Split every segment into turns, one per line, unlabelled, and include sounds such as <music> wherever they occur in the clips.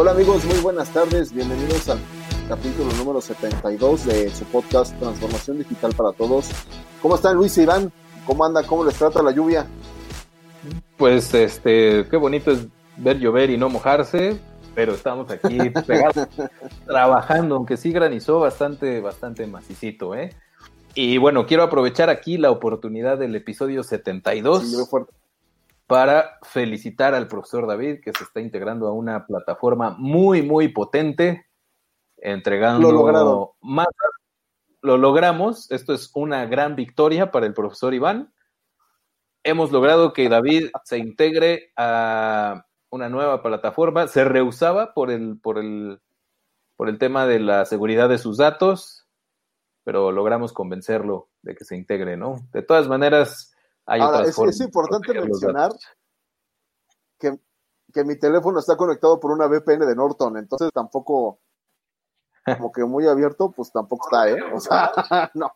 Hola amigos, muy buenas tardes, bienvenidos al capítulo número 72 de su podcast Transformación Digital para Todos. ¿Cómo están Luis y Iván? ¿Cómo anda? ¿Cómo les trata la lluvia?
Pues este, qué bonito es ver llover y no mojarse, pero estamos aquí <laughs> pegados, trabajando, aunque sí granizó bastante, bastante macicito, ¿eh? Y bueno, quiero aprovechar aquí la oportunidad del episodio 72
Sí, fuerte.
Para felicitar al profesor David, que se está integrando a una plataforma muy, muy potente, entregando
Lo logrado.
más. Lo logramos, esto es una gran victoria para el profesor Iván. Hemos logrado que David se integre a una nueva plataforma. Se rehusaba por el, por el, por el tema de la seguridad de sus datos, pero logramos convencerlo de que se integre, ¿no? De todas maneras, hay
Ahora, es, es importante mencionar que, que mi teléfono está conectado por una VPN de Norton, entonces tampoco, <laughs> como que muy abierto, pues tampoco está, ¿eh? O sea, <laughs> no.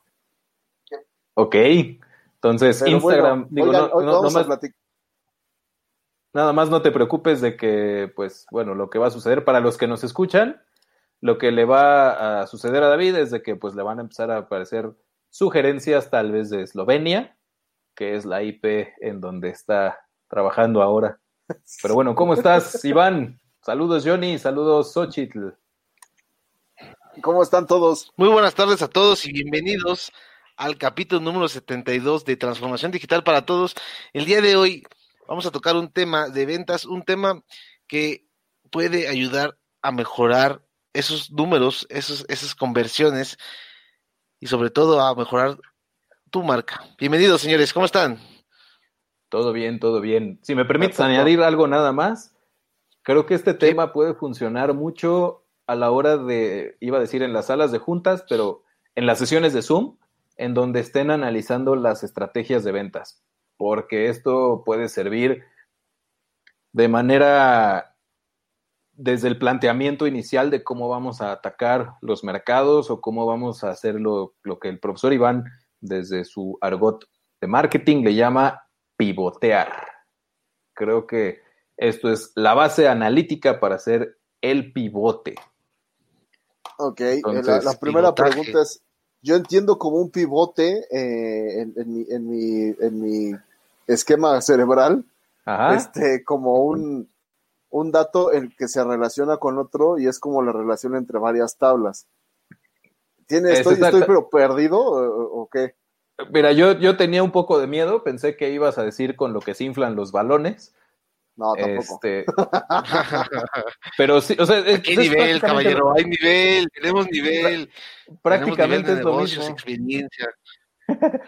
Ok, entonces
Pero
Instagram,
bueno,
digo,
oigan,
no-
vamos platicar.
nada más no te preocupes de que, pues, bueno, lo que va a suceder para los que nos escuchan, lo que le va a suceder a David es de que, pues, le van a empezar a aparecer sugerencias tal vez de Eslovenia, que es la IP en donde está trabajando ahora. <laughs> Pero bueno, ¿cómo estás, Iván? Saludos, Johnny, saludos, Xochitl.
¿Cómo están todos?
Muy buenas tardes a todos y bienvenidos al capítulo número 72 de Transformación Digital para Todos. El día de hoy vamos a tocar un tema de ventas, un tema que puede ayudar a mejorar esos números, esos, esas conversiones y sobre todo a mejorar tu marca. Bienvenidos, señores, ¿cómo están?
Todo bien, todo bien. Si me permites
Perfecto.
añadir algo nada más, creo que este tema puede funcionar mucho a la hora de, iba a decir en las salas de juntas, pero en las sesiones de Zoom, en donde estén analizando las estrategias de ventas, porque esto puede servir de manera desde el planteamiento inicial de cómo vamos a atacar los mercados o cómo vamos a hacer lo, lo que el profesor Iván desde su argot de marketing le llama pivotear. Creo que esto es la base analítica para hacer el pivote.
Ok, eh,
Entonces,
la, la primera
pivotaje.
pregunta es, yo entiendo como un pivote eh, en, en mi, en, mi, en mi esquema cerebral,
Ajá.
este, como un, un dato en que se relaciona con otro y es como la relación entre varias tablas. ¿Tiene,
Es
estoy, pero perdido o, o qué?
Mira, yo, yo tenía un poco de miedo, pensé que ibas a decir con lo que se inflan los balones.
No, tampoco.
Este, pero sí, o sea, es,
¿Qué
es
nivel, caballero? Hay nivel, tenemos nivel.
Prácticamente
tenemos nivel de
es lo
negocios,
mismo.
experiencia. <laughs>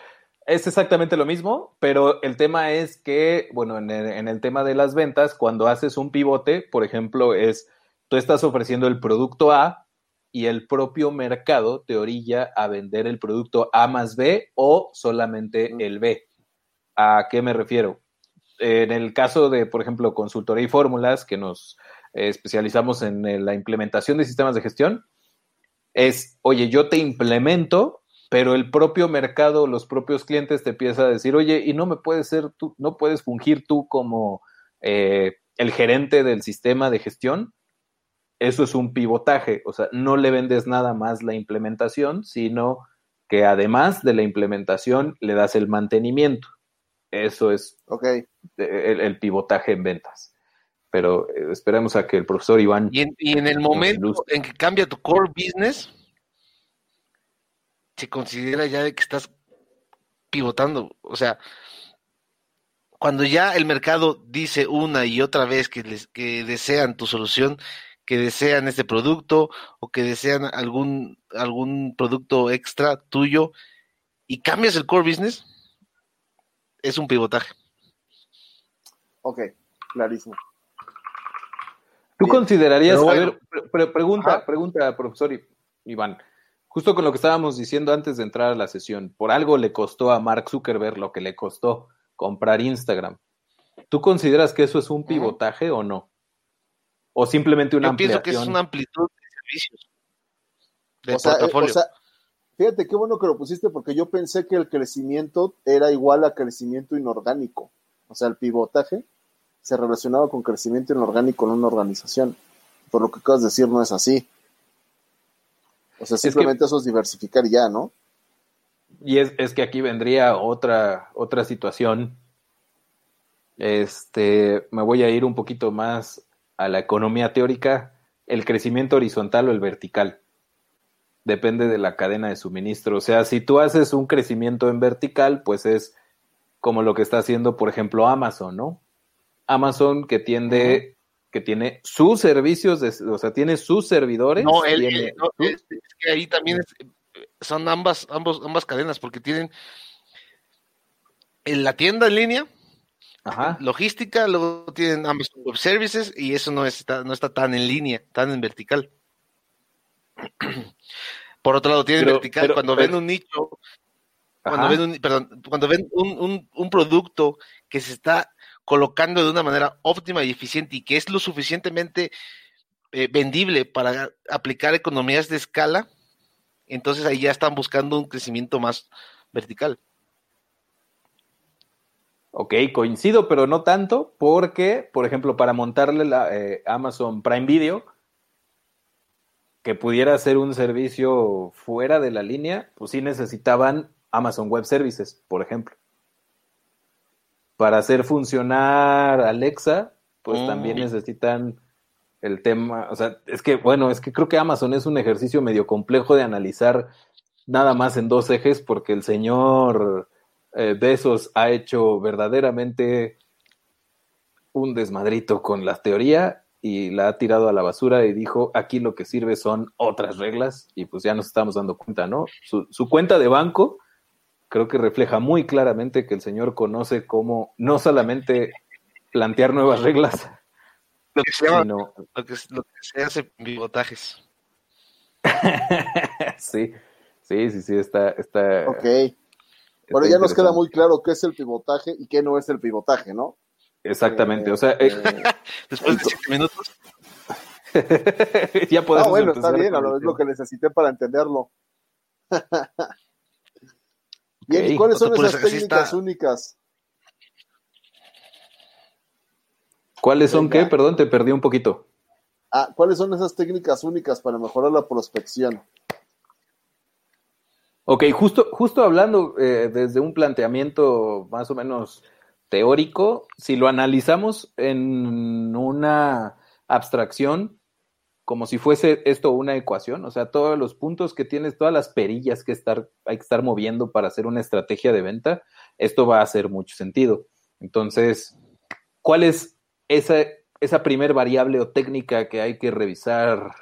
Es exactamente lo mismo, pero el tema es que, bueno, en el, en el tema de las ventas, cuando haces un pivote, por ejemplo, es tú estás ofreciendo el producto A y el propio mercado te orilla a vender el producto A más B o solamente el B. ¿A qué me refiero? En el caso de, por ejemplo, consultoría y fórmulas, que nos eh, especializamos en eh, la implementación de sistemas de gestión, es, oye, yo te implemento, pero el propio mercado, los propios clientes te empiezan a decir, oye, y no me puedes ser tú, no puedes fungir tú como eh, el gerente del sistema de gestión. Eso es un pivotaje, o sea, no le vendes nada más la implementación, sino que además de la implementación le das el mantenimiento. Eso es
Ok.
el, el pivotaje en ventas. Pero eh, esperemos a que el profesor Iván...
Y en, y en el momento
ilustre.
en que cambia tu core business, se considera ya de que estás pivotando. O sea, cuando ya el mercado dice una y otra vez que, les, que desean tu solución, que desean este producto o que desean algún, algún producto extra tuyo y cambias el core business, es un pivotaje.
Ok, clarísimo.
¿Tú
Bien.
considerarías, a ver, pre- pre- pregunta,
Ajá.
pregunta, profesor Iván, justo con lo que estábamos diciendo antes de entrar a la sesión, por algo le costó a Mark Zuckerberg lo que le costó comprar Instagram. ¿Tú consideras que eso es un pivotaje o no? ¿O simplemente una
Yo pienso que
ampliación?
es una amplitud de servicios de
O sea, eh,
portafolio.
o sea, fíjate qué bueno que lo pusiste porque yo pensé que el crecimiento era igual a crecimiento inorgánico. O sea, el pivotaje se relacionaba con crecimiento inorgánico en una organización. Por lo que acabas de decir, no es así. O sea,
que-
simplemente eso es diversificar y ya, ¿no?
Y es, es que aquí vendría otra, otra situación. Este, me voy a ir un poquito más a la economía teórica, el crecimiento horizontal o el vertical. Depende de la cadena de suministro. O sea, si tú haces un crecimiento en vertical, pues es como lo que está haciendo, por ejemplo, Amazon, ¿no? Amazon que tiende, que tiene sus servicios, de- o sea, tiene sus servidores.
No, el-
tiene
no,
sus-
es, es que ahí también es- son ambas, ambos, ambas cadenas, porque tienen en la tienda en línea,
Ajá.
logística, luego tienen Amazon Web Services, y eso no está, no está tan en línea, tan en vertical. <clears throat> Por otro lado, tienen
Pero-
vertical,
pero-
cuando
pero-
ven un nicho, cuando ven un, perdón, cuando ven un, un, un producto que se está colocando de una manera óptima y eficiente y que es lo suficientemente eh, vendible para aplicar economías de escala, entonces ahí ya están buscando un crecimiento más vertical.
Ok, coincido, pero no tanto, porque, por ejemplo, para montarle la eh, Amazon Prime Video, que pudiera ser un servicio fuera de la línea, pues sí necesitaban Amazon Web Services, por ejemplo. Para hacer funcionar Alexa, pues
Mm.
también necesitan el tema, o sea, es que, bueno, es que creo que Amazon es un ejercicio medio complejo de analizar nada más en dos ejes, porque el señor eh, Bezos ha hecho verdaderamente un desmadrito con la teoría y la ha tirado a la basura y dijo, aquí lo que sirve son otras reglas y pues ya nos estamos dando cuenta, ¿no? Su, su cuenta de banco creo que refleja muy claramente que el señor conoce cómo no solamente plantear nuevas reglas,
Lo que se llama,
sino...
lo que, lo que se hace pivotajes. <laughs>
sí, sí, sí, sí, está... está
Ok. Bueno, ya nos queda muy claro qué es el pivotaje y qué no es el pivotaje, ¿no?
Exactamente,
Eh,
o sea, eh,
eh, <laughs>
Después de siete minutos, <laughs>
ya podemos
ah, bueno, está bien, a lo- es lo que necesité para entenderlo. <laughs> Bien, ¿y cuáles son
Pues,
esas técnicas únicas?
¿Cuáles son
Venga.
qué? Perdón, te perdí un poquito.
Ah, ¿cuáles son esas técnicas únicas para mejorar la prospección?
Ok, justo, justo hablando eh, desde un planteamiento más o menos teórico, si lo analizamos en una abstracción, como si fuese esto una ecuación, o sea, todos los puntos que tienes, todas las perillas que estar, hay que estar moviendo para hacer una estrategia de venta, esto va a hacer mucho sentido. Entonces, ¿cuál es esa, esa primer variable o técnica que hay que revisar,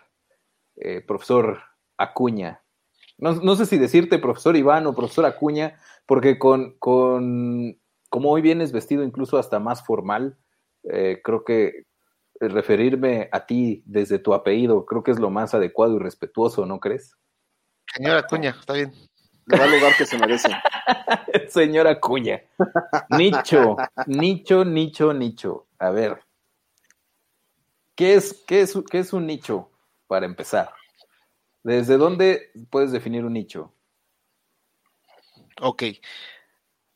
eh, profesor Acuña? No, no sé si decirte profesor Iván o profesor Acuña, porque con, con como hoy vienes vestido incluso hasta más formal, eh, creo que referirme a ti desde tu apellido creo que es lo más adecuado y respetuoso, ¿no crees?
señora Cuña, está bien.
Le da el lugar que se merece. <laughs>
Señora Acuña. Nicho, nicho, nicho, nicho. A ver. ¿Qué es, qué es, qué es un nicho para empezar? ¿Desde dónde puedes definir un nicho?
Ok.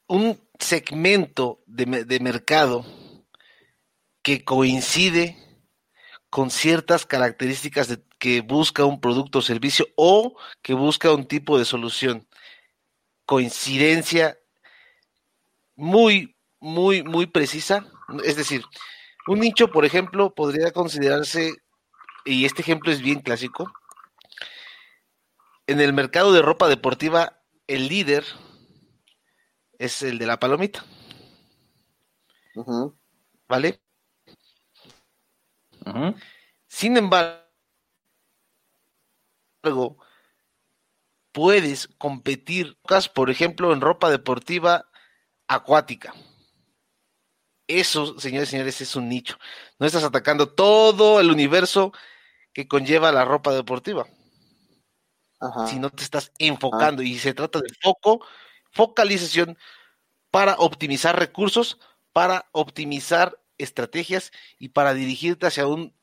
Un segmento de, de mercado que coincide con ciertas características que busca un producto o servicio o que busca un tipo de solución. coincidencia muy, muy, muy precisa. Es decir, un nicho, por ejemplo, podría considerarse, y este ejemplo es bien clásico, en el mercado de ropa deportiva, el líder es el de la palomita. ¿Vale? Sin embargo, puedes competir, por ejemplo, en ropa deportiva acuática. Eso, señores y señores, es un nicho. No estás atacando todo el universo que conlleva la ropa deportiva. Si no te estás enfocando y se trata de foco, focalización para optimizar recursos, para optimizar estrategias y para dirigirte hacia un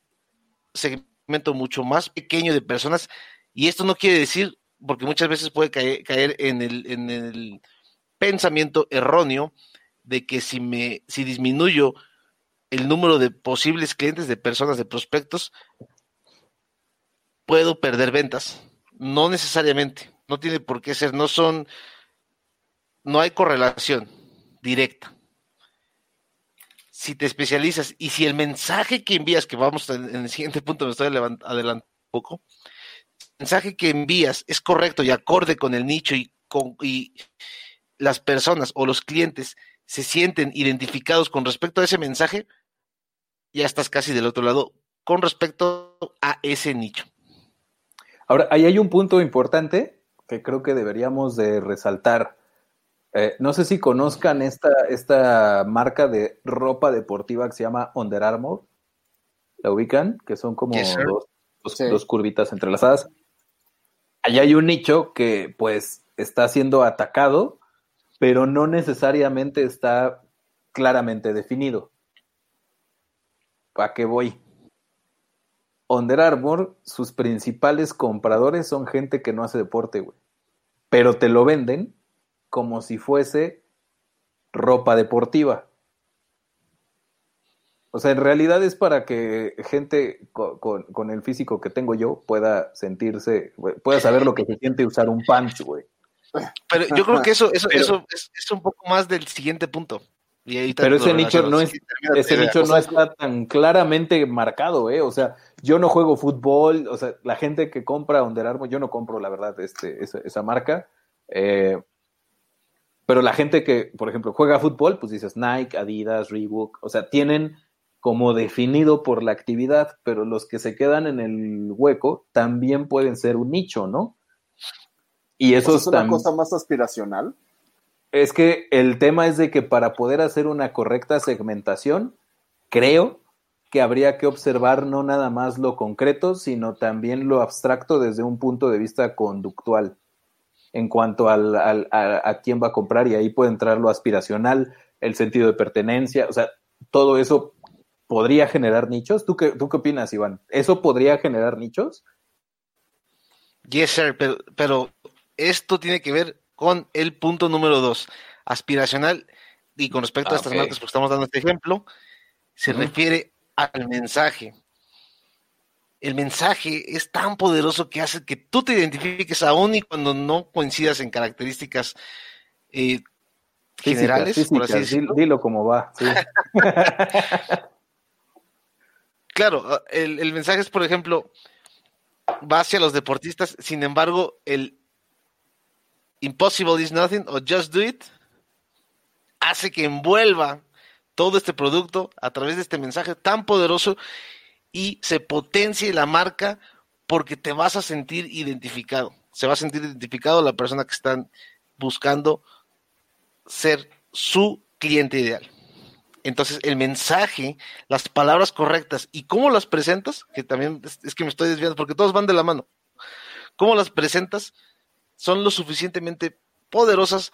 segmento mucho más pequeño de personas. Y esto no quiere decir, porque muchas veces puede caer, en, el, en el pensamiento erróneo de que si me si disminuyo el número de posibles clientes, de personas, de prospectos, puedo perder ventas. No necesariamente, no tiene por qué ser, no son, no hay correlación directa. Si te especializas y si el mensaje que envías, que vamos en el siguiente punto, me estoy adelantando un poco, el mensaje que envías es correcto y acorde con el nicho y, con, y las personas o los clientes se sienten identificados con respecto a ese mensaje, ya estás casi del otro lado con respecto a ese nicho.
Ahora, ahí hay un punto importante que creo que deberíamos de resaltar. Eh, no sé si conozcan esta, esta marca de ropa deportiva que se llama Under Armour. ¿La ubican? Que son como dos, curvitas entrelazadas. Allá hay un nicho que pues está siendo atacado, pero no necesariamente está claramente definido. ¿Para qué voy? Under Armour, sus principales compradores son gente que no hace deporte, güey. Pero te lo venden como si fuese ropa deportiva. O sea, en realidad es para que gente con, el físico que tengo yo pueda sentirse, pueda saber lo que se siente usar un pants, güey.
Pero yo creo que eso, eso, eso es, un poco más del siguiente punto.
Pero ese nicho no es, ese nicho no está tan claramente marcado, ¿eh? O sea, yo no juego fútbol, o sea, la gente que compra Under Armour, yo no compro, la verdad, este, esa, marca. Eh, pero la gente que, por ejemplo, juega fútbol, pues dices Nike, Adidas, Reebok, o sea, tienen como definido por la actividad, pero los que se quedan en el hueco también pueden ser un nicho, ¿no?
Y eso es una cosa más aspiracional.
Es que el tema es de que para poder hacer una correcta segmentación, creo que habría que observar no nada más lo concreto, sino también lo abstracto desde un punto de vista conductual en cuanto al, a, quién va a comprar y ahí puede entrar lo aspiracional, el sentido de pertenencia, o sea, todo eso podría generar nichos. ¿Tú qué, tú qué opinas, Iván? ¿Eso podría generar nichos?
Yes, sir, pero, pero esto tiene que ver con el punto número dos, aspiracional, y con respecto a ah, estas marcas, porque estamos dando este ejemplo, se refiere al mensaje. El mensaje es tan poderoso que hace que tú te identifiques aún y cuando no coincidas en características eh, generales,
por así decirlo. Dilo como va. <laughs>
claro, ah, el, el mensaje es, por ejemplo, va hacia los deportistas, sin embargo, el impossible is nothing o just do it hace que envuelva todo este producto a través de este mensaje tan poderoso y se potencie la marca porque te vas a sentir identificado. Se va a sentir identificado la persona que están buscando ser su cliente ideal. Entonces, el mensaje, las palabras correctas y cómo las presentas, que también es, que me estoy desviando porque todos van de la mano. Cómo las presentas son lo suficientemente poderosas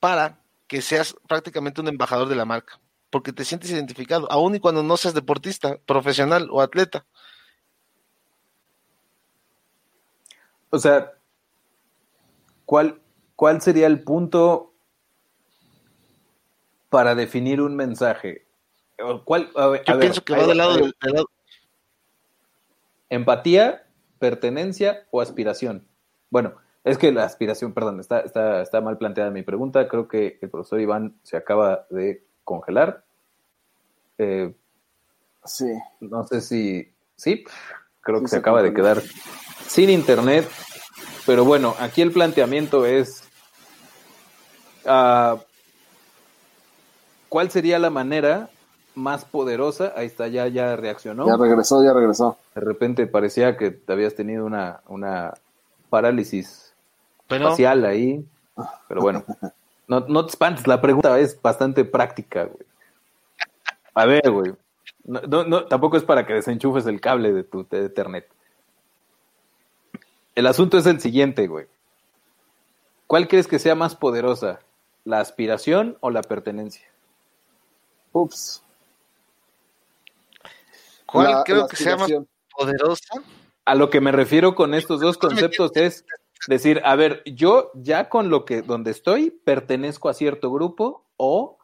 para que seas prácticamente un embajador de la marca porque te sientes identificado, aun y cuando no seas deportista, profesional o atleta.
O sea, ¿cuál, cuál sería el punto para definir un mensaje? ¿Cuál,
Yo pienso que va del lado, del lado.
Empatía, pertenencia o aspiración. Bueno, Es que la aspiración, perdón, está, está, está mal planteada mi pregunta. Creo que el profesor Iván se acaba de congelar. Eh,
Sí.
no sé si. Sí, creo
Sí,
que
se
se acaba de quedar sin internet. Pero bueno, aquí el planteamiento es. ah, ¿Cuál sería la manera más poderosa? Ahí está, ya, ya reaccionó.
Ya regresó, ya regresó.
De repente parecía que habías tenido una, una parálisis
Pero
facial ahí. Pero bueno, no, no te espantes, la pregunta es bastante práctica, güey. A ver, güey. No, no, no, tampoco es para que desenchufes el cable de tu de Ethernet. El asunto es el siguiente, güey. ¿Cuál crees que sea más poderosa? ¿La aspiración o la pertenencia?
Ups.
¿cuál
La-
creo
la
que sea más poderosa?
A lo que me refiero con estos dos conceptos es decir, a ver, yo ya con lo que donde estoy pertenezco a cierto grupo o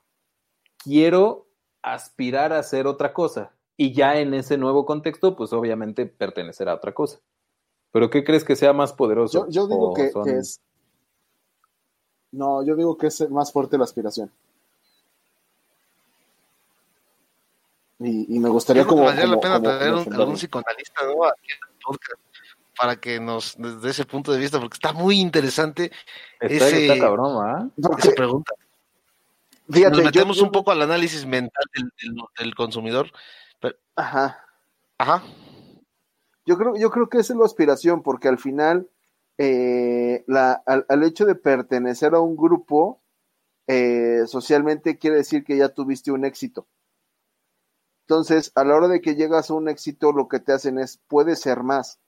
quiero aspirar a hacer otra cosa y ya en ese nuevo contexto, pues obviamente pertenecer a otra cosa. Pero ¿qué crees que sea más poderoso?
Yo, yo digo
¿O
que,
son-
que es. No, yo digo que es más fuerte la aspiración. Y, y me gustaría como.
valdría la
como-
pena
como
traer un-
defenderlo.
algún psicoanalista ¿no? aquí podcast para que nos, desde ese punto de vista, porque está muy interesante
Está,
ese-
está cabrón, ¿ah?
Porque,
esa pregunta.
fíjate,
Nos metemos
yo-
un poco al análisis mental del, del- del consumidor. pero-
Ajá.
ajá.
Yo creo, yo creo que esa es la aspiración, porque al final, eh, la, al, al hecho de pertenecer a un grupo, eh, socialmente quiere decir que ya tuviste un éxito. Entonces, a la hora de que llegas a un éxito, lo que te hacen es, puede ser más.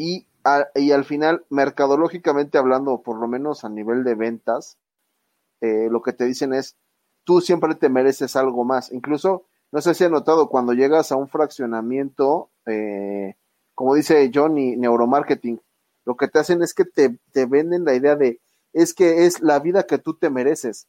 Y, a- y al final, mercadológicamente hablando, por lo menos a nivel de ventas, eh, lo que te dicen es, tú siempre te mereces algo más. Incluso, no sé si has notado, cuando llegas a un fraccionamiento, eh, como dice Johnny, neuromarketing, lo que te hacen es que te, te venden la idea de, es que es la vida que tú te mereces.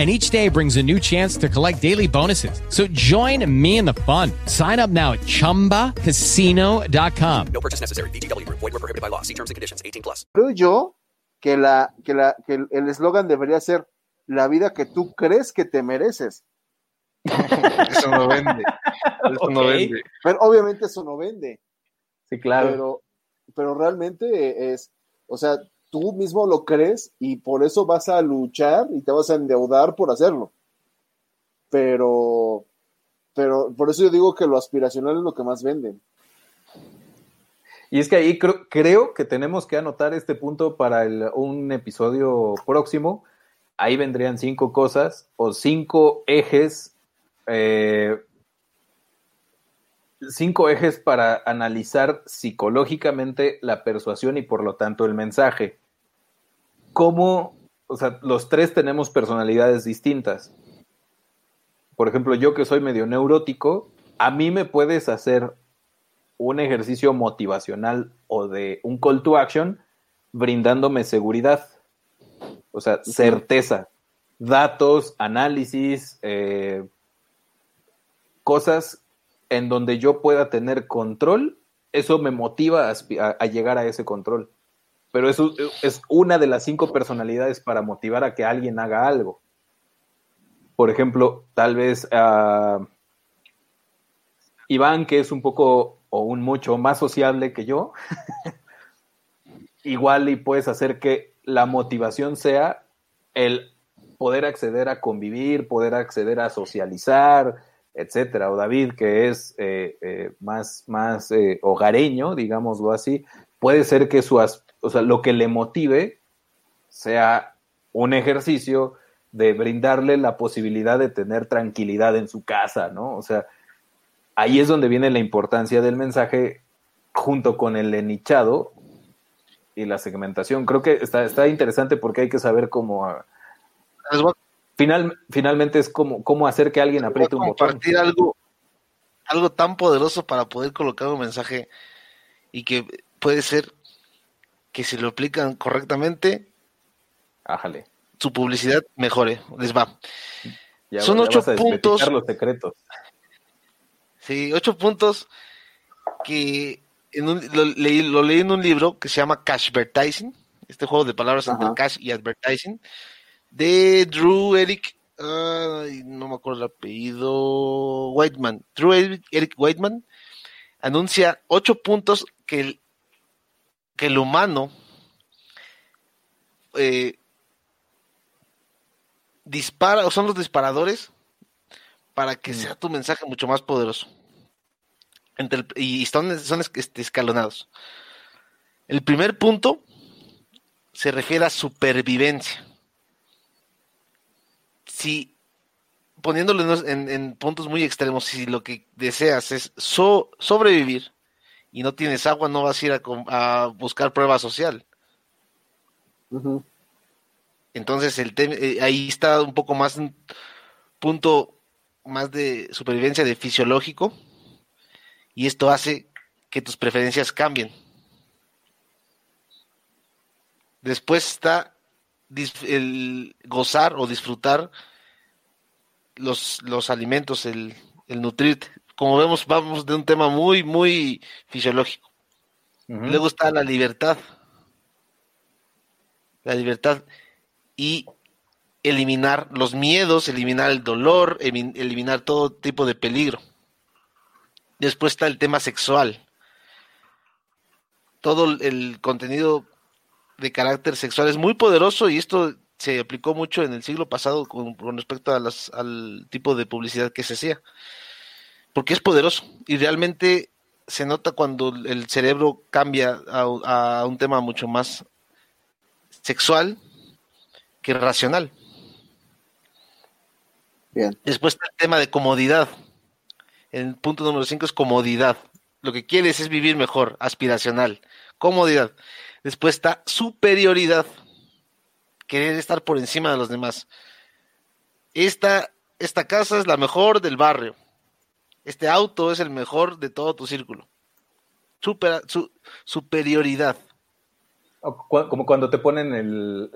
And each day brings a new chance to collect daily bonuses. So join me in the fun. Sign up now at chumbacasino.com.
No purchase necessary. VGW Group. Void were prohibited by law. See terms and conditions. 18 plus.
Creo yo que, la, que, la, que el- eslogan debería ser la vida que tú crees que te mereces. <laughs>
Eso no vende. Eso no
Ok.
vende.
Pero obviamente eso no vende.
Sí, claro.
Pero, pero realmente es, o sea, tú mismo lo crees y por eso vas a luchar y te vas a endeudar por hacerlo. Pero, pero por eso yo digo que lo aspiracional es lo que más vende.
Y es que ahí creo, creo que tenemos que anotar este punto para el- un episodio próximo. Ahí vendrían cinco cosas o cinco ejes, eh, cinco ejes para analizar psicológicamente la persuasión y por lo tanto el mensaje. ¿Cómo, o sea, los tres tenemos personalidades distintas? Por ejemplo, yo que soy medio neurótico, a mí me puedes hacer un ejercicio motivacional o de un call to action brindándome seguridad, o sea, certeza, datos, análisis, eh, cosas en donde yo pueda tener control, eso me motiva a, llegar a ese control. Pero eso es una de las cinco personalidades para motivar a que alguien haga algo. Por ejemplo, tal vez ah, Iván, que es un poco o un mucho más sociable que yo, <laughs> igual y puedes hacer que la motivación sea el poder acceder a convivir, poder acceder a socializar, etcétera. O David, que es eh, eh, más, más eh, hogareño, digámoslo así, puede ser que su, o sea, lo que le motive sea un ejercicio de brindarle la posibilidad de tener tranquilidad en su casa, ¿no? O sea, ahí es donde viene la importancia del mensaje junto con el enichado y la segmentación. Creo que está, está interesante porque hay que saber cómo... Final, finalmente es como cómo hacer que alguien apriete un botón.
compartir algo, algo tan poderoso para poder colocar un mensaje y que puede ser que si lo aplican correctamente,
Ájale.
su publicidad mejore. Les va.
Ya,
Son
ya
ocho puntos.
los secretos.
Sí, ocho puntos que en un- lo, leí, lo leí en un libro que se llama Cashvertising, este juego de palabras entre cash y advertising, de Drew Eric, ay, no me acuerdo el apellido, Whiteman. Drew Eric, Eric Whiteman anuncia ocho puntos que el, que el humano eh, dispara, o son los disparadores para que sea tu mensaje mucho más poderoso. Entre el- y son, son es- este, escalonados. El primer punto se refiere a supervivencia. Si, poniéndolo en, en- puntos muy extremos, si lo que deseas es so- sobrevivir y no tienes agua, no vas a ir a, a buscar prueba social. Entonces el eh, ahí está un poco más un punto más de supervivencia de fisiológico y esto hace que tus preferencias cambien. Después está el gozar o disfrutar los, los alimentos, el, el nutrirte. Como vemos, vamos de un tema muy, muy fisiológico.
Ujú.
Luego está la libertad. La libertad y eliminar los miedos, eliminar el dolor, eliminar todo tipo de peligro. Después está el tema sexual. Todo el contenido de carácter sexual es muy poderoso y esto se aplicó mucho en el siglo pasado con, con respecto a las- al tipo de publicidad que se hacía. Porque es poderoso y realmente se nota cuando el cerebro cambia a, a un tema mucho más sexual que racional.
Bien.
Después está el tema de comodidad. El punto número 5 es comodidad. Lo que quieres es vivir mejor, aspiracional. Comodidad. Después está superioridad. Querer estar por encima de los demás. Esta, esta casa es la mejor del barrio. Este auto es el mejor de todo tu círculo. Supera- su- superioridad.
Como cuando te ponen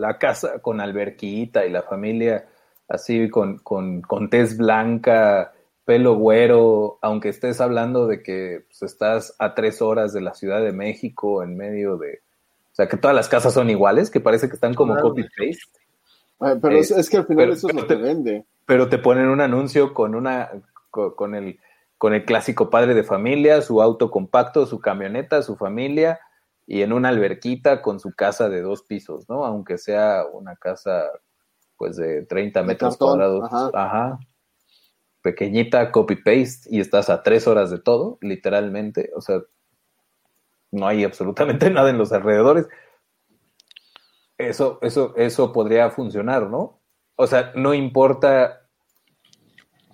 la casa con alberquita y la familia así con, con, con blanca, pelo güero, aunque estés hablando de que pues, estás a tres horas de la Ciudad de México en medio de... O sea, que todas las casas son iguales, que parece que están como
Claro.
copy-paste,
Ah, Pero
Eh,
es, es que al final
pero-
eso es lo que
pero-
vende.
pero te ponen un anuncio con una co- con el con el clásico padre de familia, su auto compacto, su camioneta, su familia y en una alberquita con su casa de dos pisos, ¿no? Aunque sea una casa pues de 30
De
metros
cartón,
cuadrados,
ajá.
ajá. Pequeñita copy paste y estás a tres horas de todo, literalmente, o sea, no hay absolutamente <laughs> nada en los alrededores. Eso, eso, eso podría funcionar, ¿no? O sea, no importa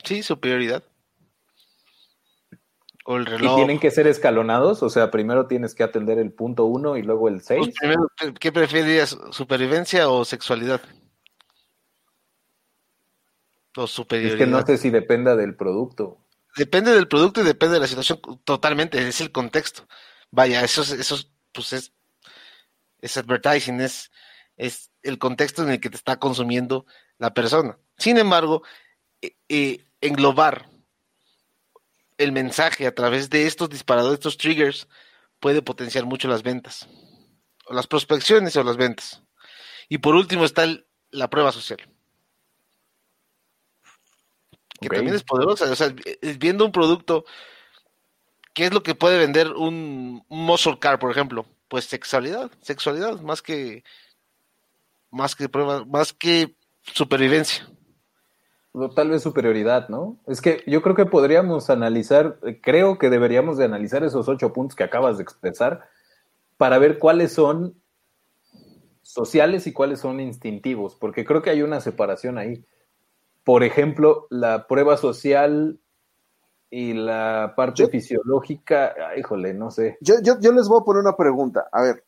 Sí, superioridad. O el
Y
reloj.
tienen que ser escalonados, o sea, primero tienes que atender el punto uno y luego el
Pues
seis.
primero, ¿Qué preferirías? ¿Supervivencia o sexualidad? O
Es que no sé si dependa del producto.
Depende del producto y depende de la situación totalmente, es el contexto. Vaya, eso es, eso es, pues es, es advertising, es, es el contexto en el que te está consumiendo la persona. Sin embargo, eh, eh, englobar el mensaje a través de estos disparadores, estos triggers, puede potenciar mucho las ventas, o las prospecciones o las ventas. Y por último está el- la prueba social. Que también es poderosa. O sea, eh, viendo un producto, ¿qué es lo que puede vender un, un muscle car, por ejemplo? Pues sexualidad, sexualidad, más que más que más que supervivencia.
O tal vez superioridad, ¿no? Es que yo creo que podríamos analizar, creo que deberíamos de analizar esos ocho puntos que acabas de expresar para ver cuáles son sociales y cuáles son instintivos, porque creo que hay una separación ahí. Por ejemplo, la prueba social y la parte
Yo-
fisiológica, ah, híjole, no sé.
Yo, yo, yo les voy a poner una pregunta. A ver,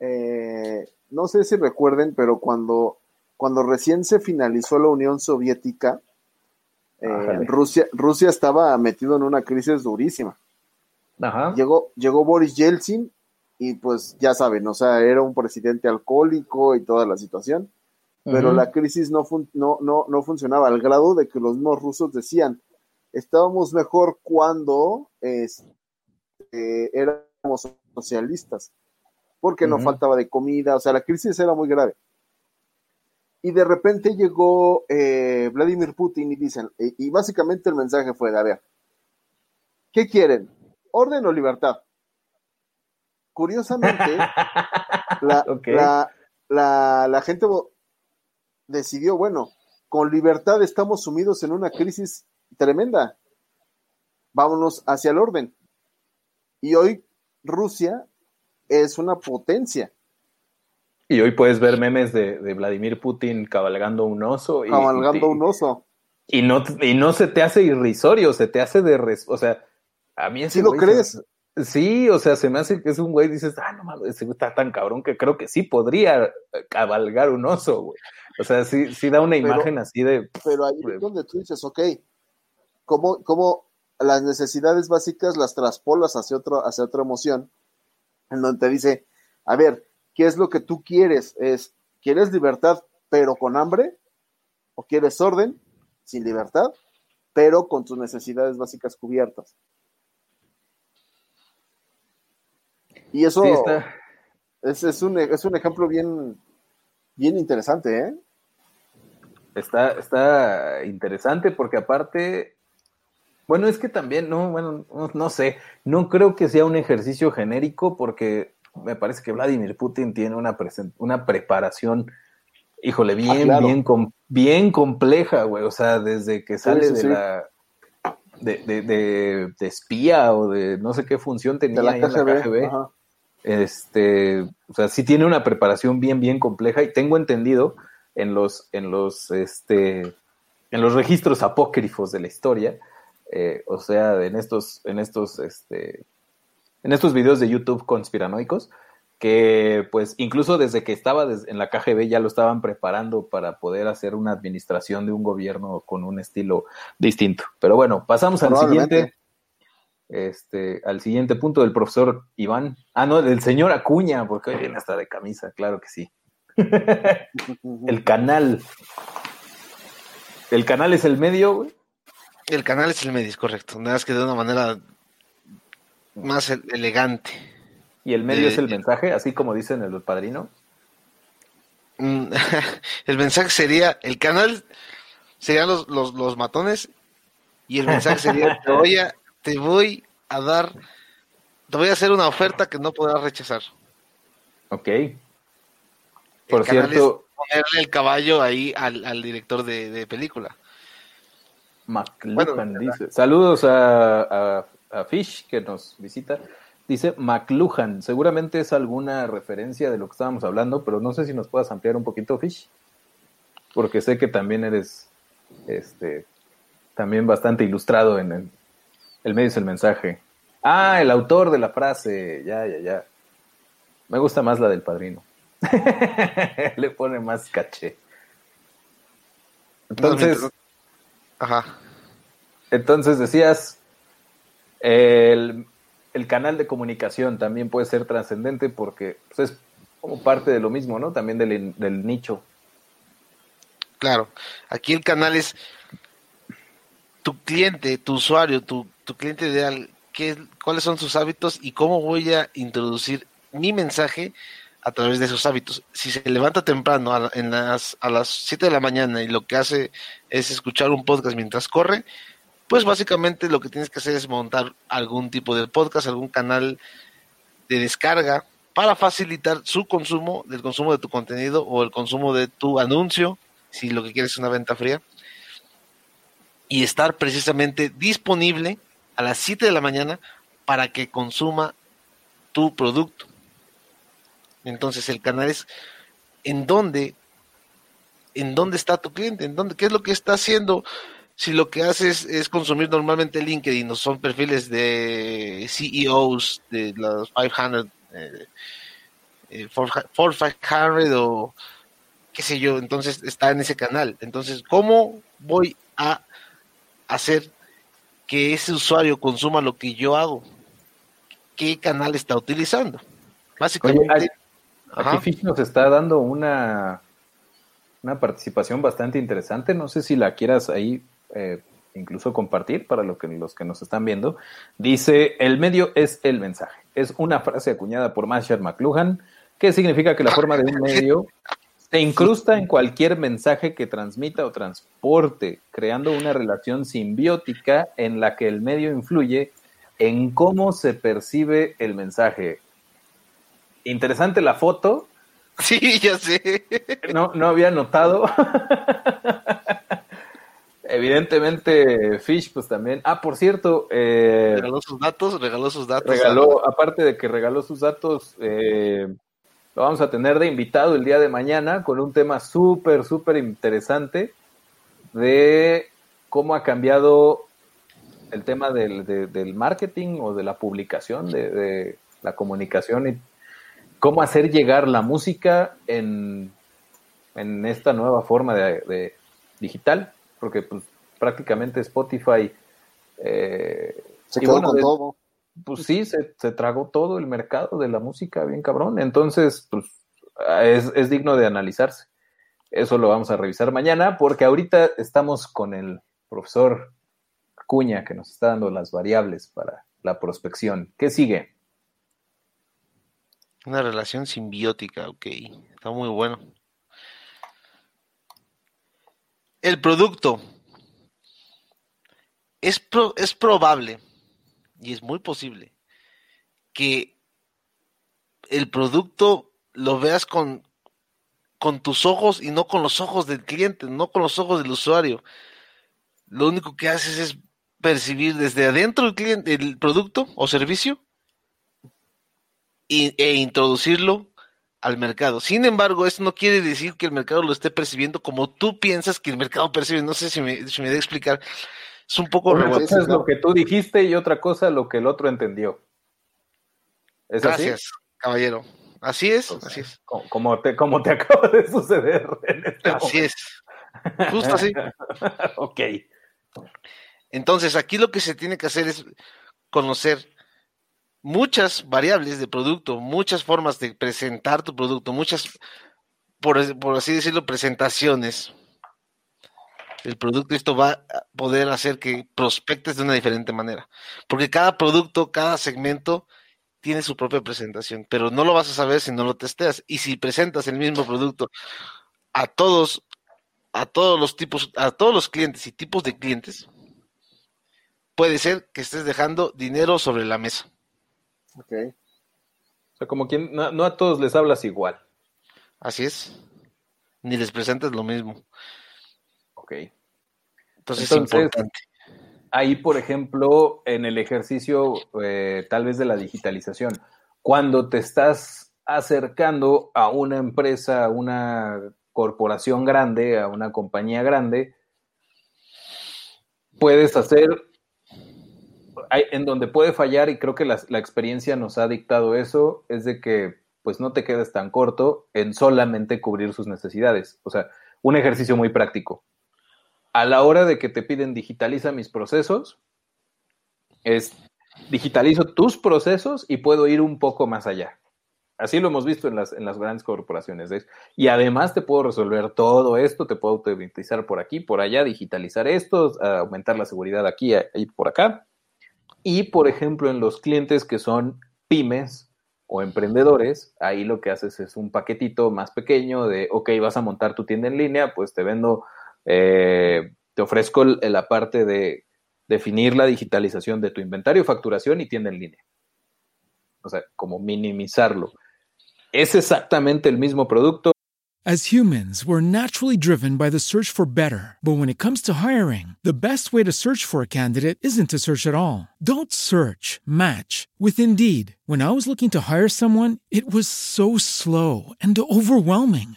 eh, no sé si recuerden, pero cuando, cuando recién se finalizó la Unión Soviética, eh. Rusia, Rusia estaba metido en una crisis durísima.
Ajá.
Llegó, llegó Boris Yeltsin y pues ya saben, o sea, era un presidente alcohólico y toda la situación, pero la crisis no, fun- no, no, no funcionaba al grado de que los mismos rusos decían, estábamos mejor cuando este, éramos socialistas, porque no faltaba de comida, o sea, la crisis era muy grave. Y de repente llegó eh, Vladimir Putin y dicen, y, básicamente el mensaje fue a ver, ¿qué quieren? ¿Orden o libertad? Curiosamente, <laughs> la,
Ok.
la, la, la gente decidió, bueno, con libertad estamos sumidos en una crisis tremenda. Vámonos hacia el orden. Y hoy Rusia es una potencia,
Y hoy puedes ver memes de, de Vladimir Putin cabalgando un oso. Y,
cabalgando
y-
un oso.
Y no, y no se te hace irrisorio, se te hace de... res- o sea, a mí ese
¿Sí lo crees?
se- sí, o sea, se me hace que es un güey, dices, ah, no mames, ese güey está tan cabrón que creo que sí podría eh, cabalgar un oso, güey. O sea, sí, sí da una
Pero-
imagen así de...
Pero ahí es donde tú dices, ok, ¿cómo, cómo las necesidades básicas las traspolas hacia, otro, hacia otra emoción? En donde te dice, a ver, ¿qué es lo que tú quieres? Es, ¿Quieres libertad pero con hambre? ¿O quieres orden sin libertad pero con tus necesidades básicas cubiertas? Y eso
Sí, está...
es, es, un, es un ejemplo bien, bien interesante, ¿eh?
Está, está interesante porque aparte, bueno, es que también, no, bueno, no, no sé, no creo que sea un ejercicio genérico porque me parece que Vladimir Putin tiene una, una preparación, híjole, bien,
Ah, claro.
bien, com- bien compleja, güey, o sea, desde que sale
sí,
de la... De, de, de- de espía o de no sé qué función tenía
la
ahí en la
KGB.
KGB.
ajá.
Este, o sea, sí tiene una preparación bien, bien compleja y tengo entendido en los, en los, este, en los registros apócrifos de la historia, eh, o sea, en estos, en estos, este, en estos videos de YouTube conspiranoicos, que pues incluso desde que estaba en la KGB ya lo estaban preparando para poder hacer una administración de un gobierno con un estilo distinto. Pero bueno, pasamos al siguiente este, al siguiente punto del profesor Iván. Ah, no, del señor Acuña, porque hoy viene hasta de camisa, claro que sí. <laughs> el canal. El canal es el medio, güey.
El canal es el medio, es correcto. Nada más que de una manera más e- elegante.
Y el medio
Eh,
es el mensaje, así como dicen el padrino.
Mm, <laughs> el mensaje sería, el canal serían los, los, los matones y el mensaje sería, <laughs> te voy a, te voy a dar, te voy a hacer una oferta que no podrás rechazar.
Ok. Por cierto,
ponerle el caballo ahí al, al director de, de película.
McLuhan
Bueno,
dice. Saludos a, a- a Fish que nos visita. Dice McLuhan. Seguramente es alguna referencia de lo que estábamos hablando, pero no sé si nos puedas ampliar un poquito, Fish. Porque sé que también eres este también bastante ilustrado en el, el medio es el mensaje. Ah, el autor de la frase. Ya, ya, ya. Me gusta más la del padrino. <laughs> Le pone más caché. Entonces.
Ajá.
Entonces decías, el, el canal de comunicación también puede ser trascendente porque pues, es como parte de lo mismo, ¿no? También del, del nicho.
Claro, aquí el canal es tu cliente, tu usuario, tu, tu cliente ideal, qué, cuáles son sus hábitos y cómo voy a introducir mi mensaje a través de esos hábitos. Si se levanta temprano a, en las, a las 7 de la mañana y lo que hace es escuchar un podcast mientras corre, pues básicamente lo que tienes que hacer es montar algún tipo de podcast, algún canal de descarga para facilitar su consumo, del consumo de tu contenido o el consumo de tu anuncio, si lo que quieres es una venta fría, y estar precisamente disponible a las 7 de la mañana para que consuma tu producto. Entonces el canal es en dónde, en dónde está tu cliente, en dónde, qué es lo que está haciendo. Si lo que haces es consumir normalmente LinkedIn, o son perfiles de CEOs de los 500, eh, eh, 4500 o qué sé yo, entonces está en ese canal. Entonces, ¿cómo voy a hacer que ese usuario consuma lo que yo hago? ¿Qué canal está utilizando? Básicamente,
Oye,
Ajá.
Aquí Fish nos está dando una, una participación bastante interesante. No sé si la quieras ahí eh, incluso compartir para lo que, los que nos están viendo. Dice, el medio es el mensaje. Es una frase acuñada por Marshall McLuhan que significa que la forma de un medio se incrusta en cualquier mensaje que transmita o transporte, creando una relación simbiótica en la que el medio influye en cómo se percibe el mensaje. Interesante la foto. <laughs>
sí, ya sé.
No, no había notado. Evidentemente, Fish, pues también. Ah, por cierto, eh,
Regaló sus datos, regaló sus datos.
regaló, aparte de que regaló sus datos, eh, lo vamos a tener de invitado el día de mañana con un tema súper, súper interesante de cómo ha cambiado el tema del, de- del marketing o de la publicación, de, de la comunicación y cómo hacer llegar la música en, en esta nueva forma de, de digital, porque pues prácticamente Spotify eh,
Se quedó
bueno,
con todo.
Pues sí, se, se tragó todo el mercado de la música, bien cabrón. Entonces, pues es, es digno de analizarse. Eso lo vamos a revisar mañana, porque ahorita estamos con el profesor Cuña, que nos está dando las variables para la prospección. ¿Qué sigue?
Una relación simbiótica, ok. Está muy bueno. El producto. Es, pro- es probable y es muy posible que el producto lo veas con, con tus ojos y no con los ojos del cliente, no con los ojos del usuario. Lo único que haces es percibir desde adentro el cliente el producto o servicio y- e introducirlo al mercado. Sin embargo, eso no quiere decir que el mercado lo esté percibiendo como tú piensas que el mercado percibe. No sé si me, si me explicar. Es un poco
Una cosa es lo que tú dijiste y otra cosa lo que el otro entendió. ¿Es así?
Gracias, caballero. Así es, así es.
Co- Como te, como te <laughs> acaba de suceder en este
Así es. Justo así. <laughs>
ok.
Entonces, aquí lo que se tiene que hacer es conocer muchas variables de producto, muchas formas de presentar tu producto, muchas, por, por así decirlo, presentaciones del producto. Esto va a poder hacer que prospectes de una diferente manera. Porque cada producto, cada segmento tiene su propia presentación, pero no lo vas a saber si no lo testeas. Y si presentas el mismo producto a todos, a todos los tipos, a todos los clientes y tipos de clientes, puede ser que estés dejando dinero sobre la mesa.
Ok.
O sea, como quien no, no a todos les hablas igual.
Así es. Ni les presentas lo mismo.
Ok.
Entonces,
Entonces,
es importante.
Ahí, por ejemplo, en el ejercicio eh, tal vez de la digitalización, cuando te estás acercando a una empresa, a una corporación grande, a una compañía grande, puedes hacer, en donde puede fallar, y creo que la, la experiencia nos ha dictado eso, es de que pues no te quedes tan corto en solamente cubrir sus necesidades. O sea, un ejercicio muy práctico a la hora de que te piden digitaliza mis procesos, es digitalizo tus procesos y puedo ir un poco más allá. Así lo hemos visto en las, en las grandes corporaciones. Y además te puedo resolver todo esto, te puedo automatizar por aquí, por allá, digitalizar esto, aumentar la seguridad aquí y por acá. Y, por ejemplo, en los clientes que son pymes o emprendedores, ahí lo que haces es un paquetito más pequeño de, ok, vas a montar tu tienda en línea, pues te vendo, eh, te ofrezco la parte de definir la digitalización de tu inventario, facturación y tienda en línea. O sea, como minimizarlo. Es exactamente el mismo producto.
As humans, we're naturally driven by the search for better. But when it comes to hiring, the best way to search for a candidate isn't to search at all. Don't search, match with Indeed. When I was looking to hire someone, it was so slow and overwhelming.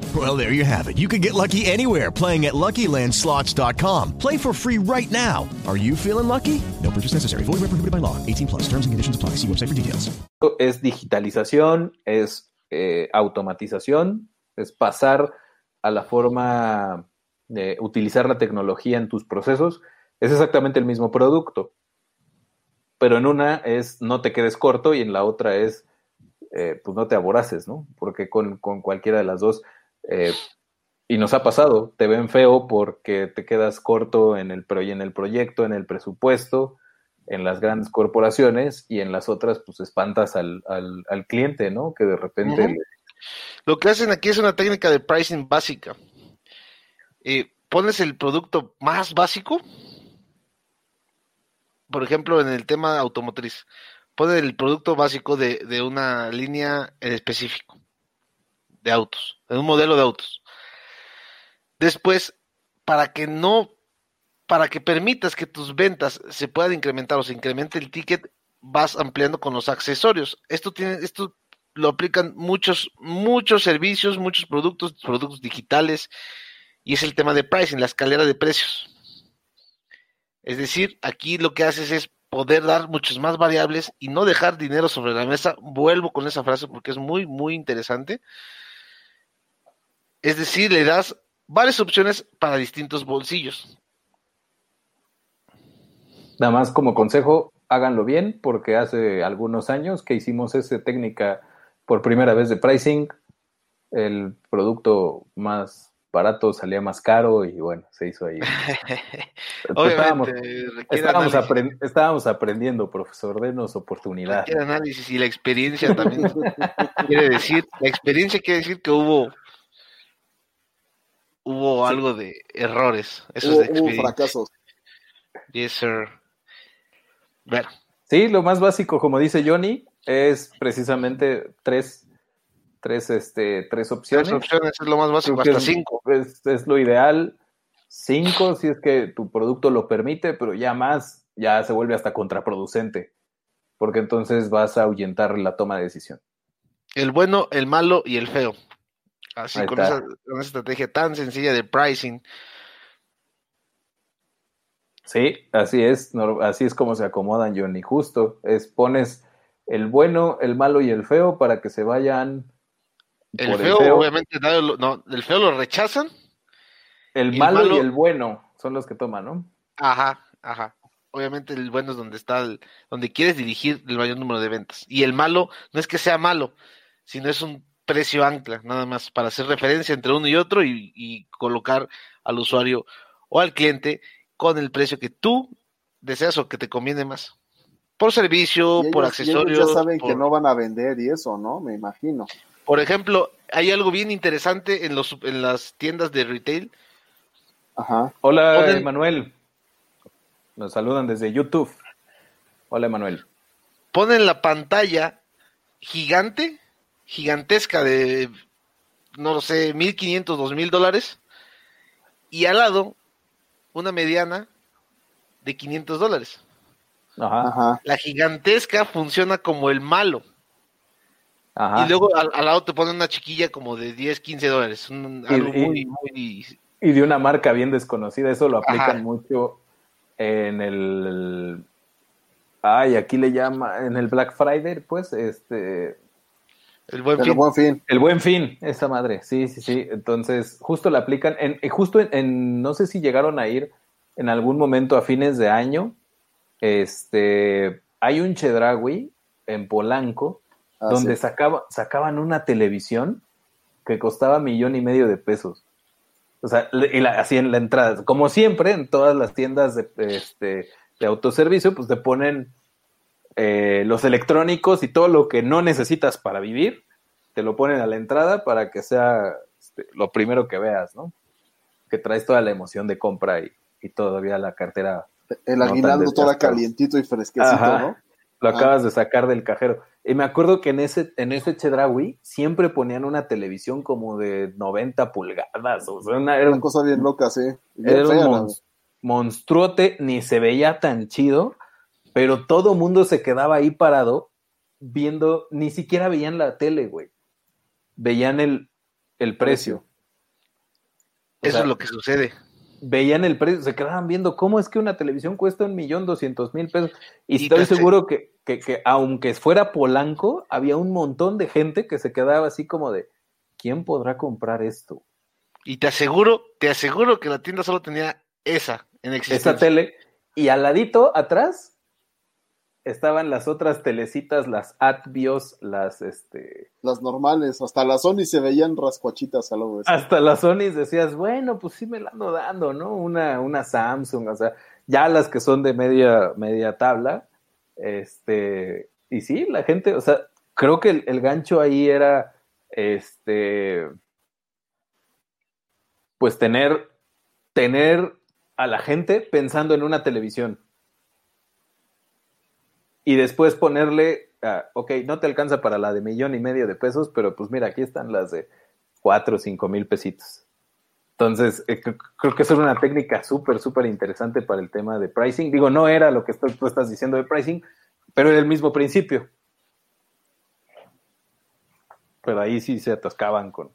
Well, there you have it. You can get lucky anywhere playing at LuckyLandSlots.com. Play for free right now. Are you feeling lucky? No purchase necessary. Void where prohibited by law. 18 plus. Terms and conditions apply. See website for details.
Es digitalización, es eh, automatización, es pasar a la forma de utilizar la tecnología en tus procesos, es exactamente el mismo producto. Pero en una es no te quedes corto y en la otra es eh, pues no te aboraces, ¿no? Porque con, con cualquiera de las dos, eh, y nos ha pasado, te ven feo porque te quedas corto en el, en el proyecto, en el presupuesto, en las grandes corporaciones y en las otras pues espantas al, al, al cliente, ¿no? Que de repente...
Uh -huh. Lo que hacen aquí es una técnica de pricing básica eh, pones el producto más básico, por ejemplo, en el tema automotriz, pones el producto básico de, de una línea en específico de autos, de un modelo de autos. Después, para que no, para que permitas que tus ventas se puedan incrementar o se incremente el ticket, vas ampliando con los accesorios. Esto tiene, esto lo aplican muchos, muchos servicios, muchos productos, productos digitales, y es el tema de pricing, la escalera de precios. Es decir, aquí lo que haces es poder dar muchas más variables y no dejar dinero sobre la mesa. Vuelvo con esa frase porque es muy, muy interesante. Es decir, le das varias opciones para distintos bolsillos.
Nada más como consejo, háganlo bien porque hace algunos años que hicimos esa técnica por primera vez de pricing, el producto más barato salía más caro y bueno, se hizo ahí. <laughs> estábamos, estábamos, aprend estábamos, aprendiendo, profesor, denos oportunidad.
El análisis y la experiencia también <laughs> quiere decir, la experiencia quiere decir que hubo hubo sí. algo de errores. Eso
hubo,
es de
hubo fracasos.
Yes, sir. Bueno.
Sí, lo más básico, como dice Johnny, es precisamente tres tres, este, tres opciones.
Tres opciones es lo más básico, hasta
es,
cinco.
Es, es, lo ideal. Cinco, si es que tu producto lo permite, pero ya más, ya se vuelve hasta contraproducente, porque entonces vas a ahuyentar la toma de decisión.
El bueno, el malo y el feo. Así con esa, con esa, estrategia tan sencilla de pricing.
Sí, así es, no, así es como se acomodan, Johnny. Justo, es pones el bueno, el malo y el feo para que se vayan
el feo, el feo, obviamente, no, el feo lo rechazan.
El malo, malo, y el bueno son los que toman, ¿no?
Ajá, ajá. Obviamente el bueno es donde está, el, donde quieres dirigir el mayor número de ventas. Y el malo no es que sea malo, sino es un precio ancla, nada más, para hacer referencia entre uno y otro y, y colocar al usuario o al cliente con el precio que tú deseas o que te conviene más. por servicio, por
ellos- ellos
accesorios.
ya saben
por-
que no van a vender y eso, ¿no? Me imagino.
Por ejemplo, hay algo bien interesante en, los, en las tiendas de retail.
Ajá.
Hola,
Ponen-
Emanuel. Nos saludan desde YouTube. Hola, Emanuel.
Ponen la pantalla gigante, gigantesca de, no lo sé, 1500, 2000 dólares. Y al lado, una mediana de 500 dólares.
Ajá.
Ajá.
La gigantesca funciona como el malo.
Ajá.
Y luego al, al lado te ponen una chiquilla como de 10, 15 dólares. Un-
Y-
algo
y-
muy, muy...
Y de una marca bien desconocida, eso lo aplican
Ajá.
mucho en el. Ay, aquí le llama. En el Black Friday, pues, este.
El buen fin.
buen fin.
El buen fin, esa madre, sí, sí, sí. Entonces, justo la aplican, en, eh, justo en, en- no sé si llegaron a ir en algún momento a fines de año, este, hay un Chedraui en Polanco,
Ah,
donde
sí.
sacaba, sacaban una televisión que costaba millón y medio de pesos. O sea, y la- así en la entrada. Como siempre, en todas las tiendas de, este, de autoservicio, pues te ponen eh, los electrónicos y todo lo que no necesitas para vivir, te lo ponen a la entrada para que sea este, lo primero que veas, ¿no? Que traes toda la emoción de compra y, y todavía la cartera
El
no
aguinaldo toda calientito y fresquecito,
Ajá.
¿no?
Lo
Ah.
acabas de sacar del cajero. Y me acuerdo que en ese, en ese Chedraui siempre ponían una televisión como de 90 pulgadas. O sea, una- era
Una
un,
cosa bien loca, sí. Bien
era
fea,
monstruote, ni se veía tan chido, pero todo mundo se quedaba ahí parado viendo, ni siquiera veían la tele, güey. Veían el, el precio. O
Eso
sea,
es lo que sucede.
veían el precio, se quedaban viendo cómo es que una televisión cuesta un millón doscientos mil pesos. Y,
Y
estoy seguro que, que, que aunque fuera Polanco, había un montón de gente que se quedaba así como de, ¿quién podrá comprar esto?
Y te aseguro, te aseguro que la tienda solo tenía esa en existencia.
Esa tele. Y al ladito, atrás, estaban las otras telecitas, las Atbios, las, este,
Las normales, hasta las Sony se veían rascuachitas a lo mejor.
hasta las Sony decías, bueno, pues sí me la ando dando, ¿no? Una, una Samsung, o sea, ya las que son de media, media tabla, este, y sí, la gente, o sea, creo que el, el gancho ahí era, este, pues tener, tener a la gente pensando en una televisión. Y después ponerle, ah, ok, no te alcanza para la de millón y medio de pesos, pero pues mira, aquí están las de cuatro o cinco mil pesitos. Entonces, eh, cre- creo que eso era una técnica súper, súper interesante para el tema de pricing. Digo, no era lo que tú estás diciendo de pricing, pero era el mismo principio. Pero ahí sí se atascaban con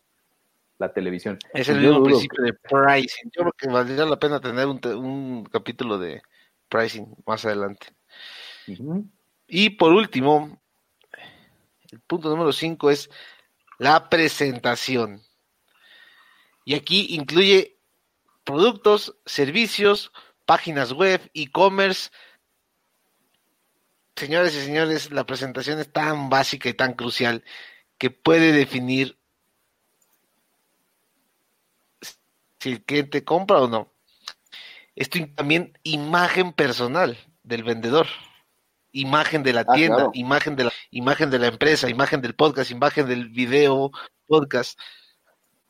la televisión.
Es el
Yo
mismo principio de pricing. Yo creo que valdría la pena tener un, te- un capítulo de pricing más adelante. Y por último, el punto número 5 es la presentación. Y aquí incluye productos, servicios, páginas web, e-commerce. Señores y señores, la presentación es tan básica y tan crucial que puede definir si el cliente compra o no. Esto también imagen personal del vendedor, imagen de la
Ah,
tienda,
claro.
imagen de la imagen de la empresa, imagen del podcast, imagen del video podcast.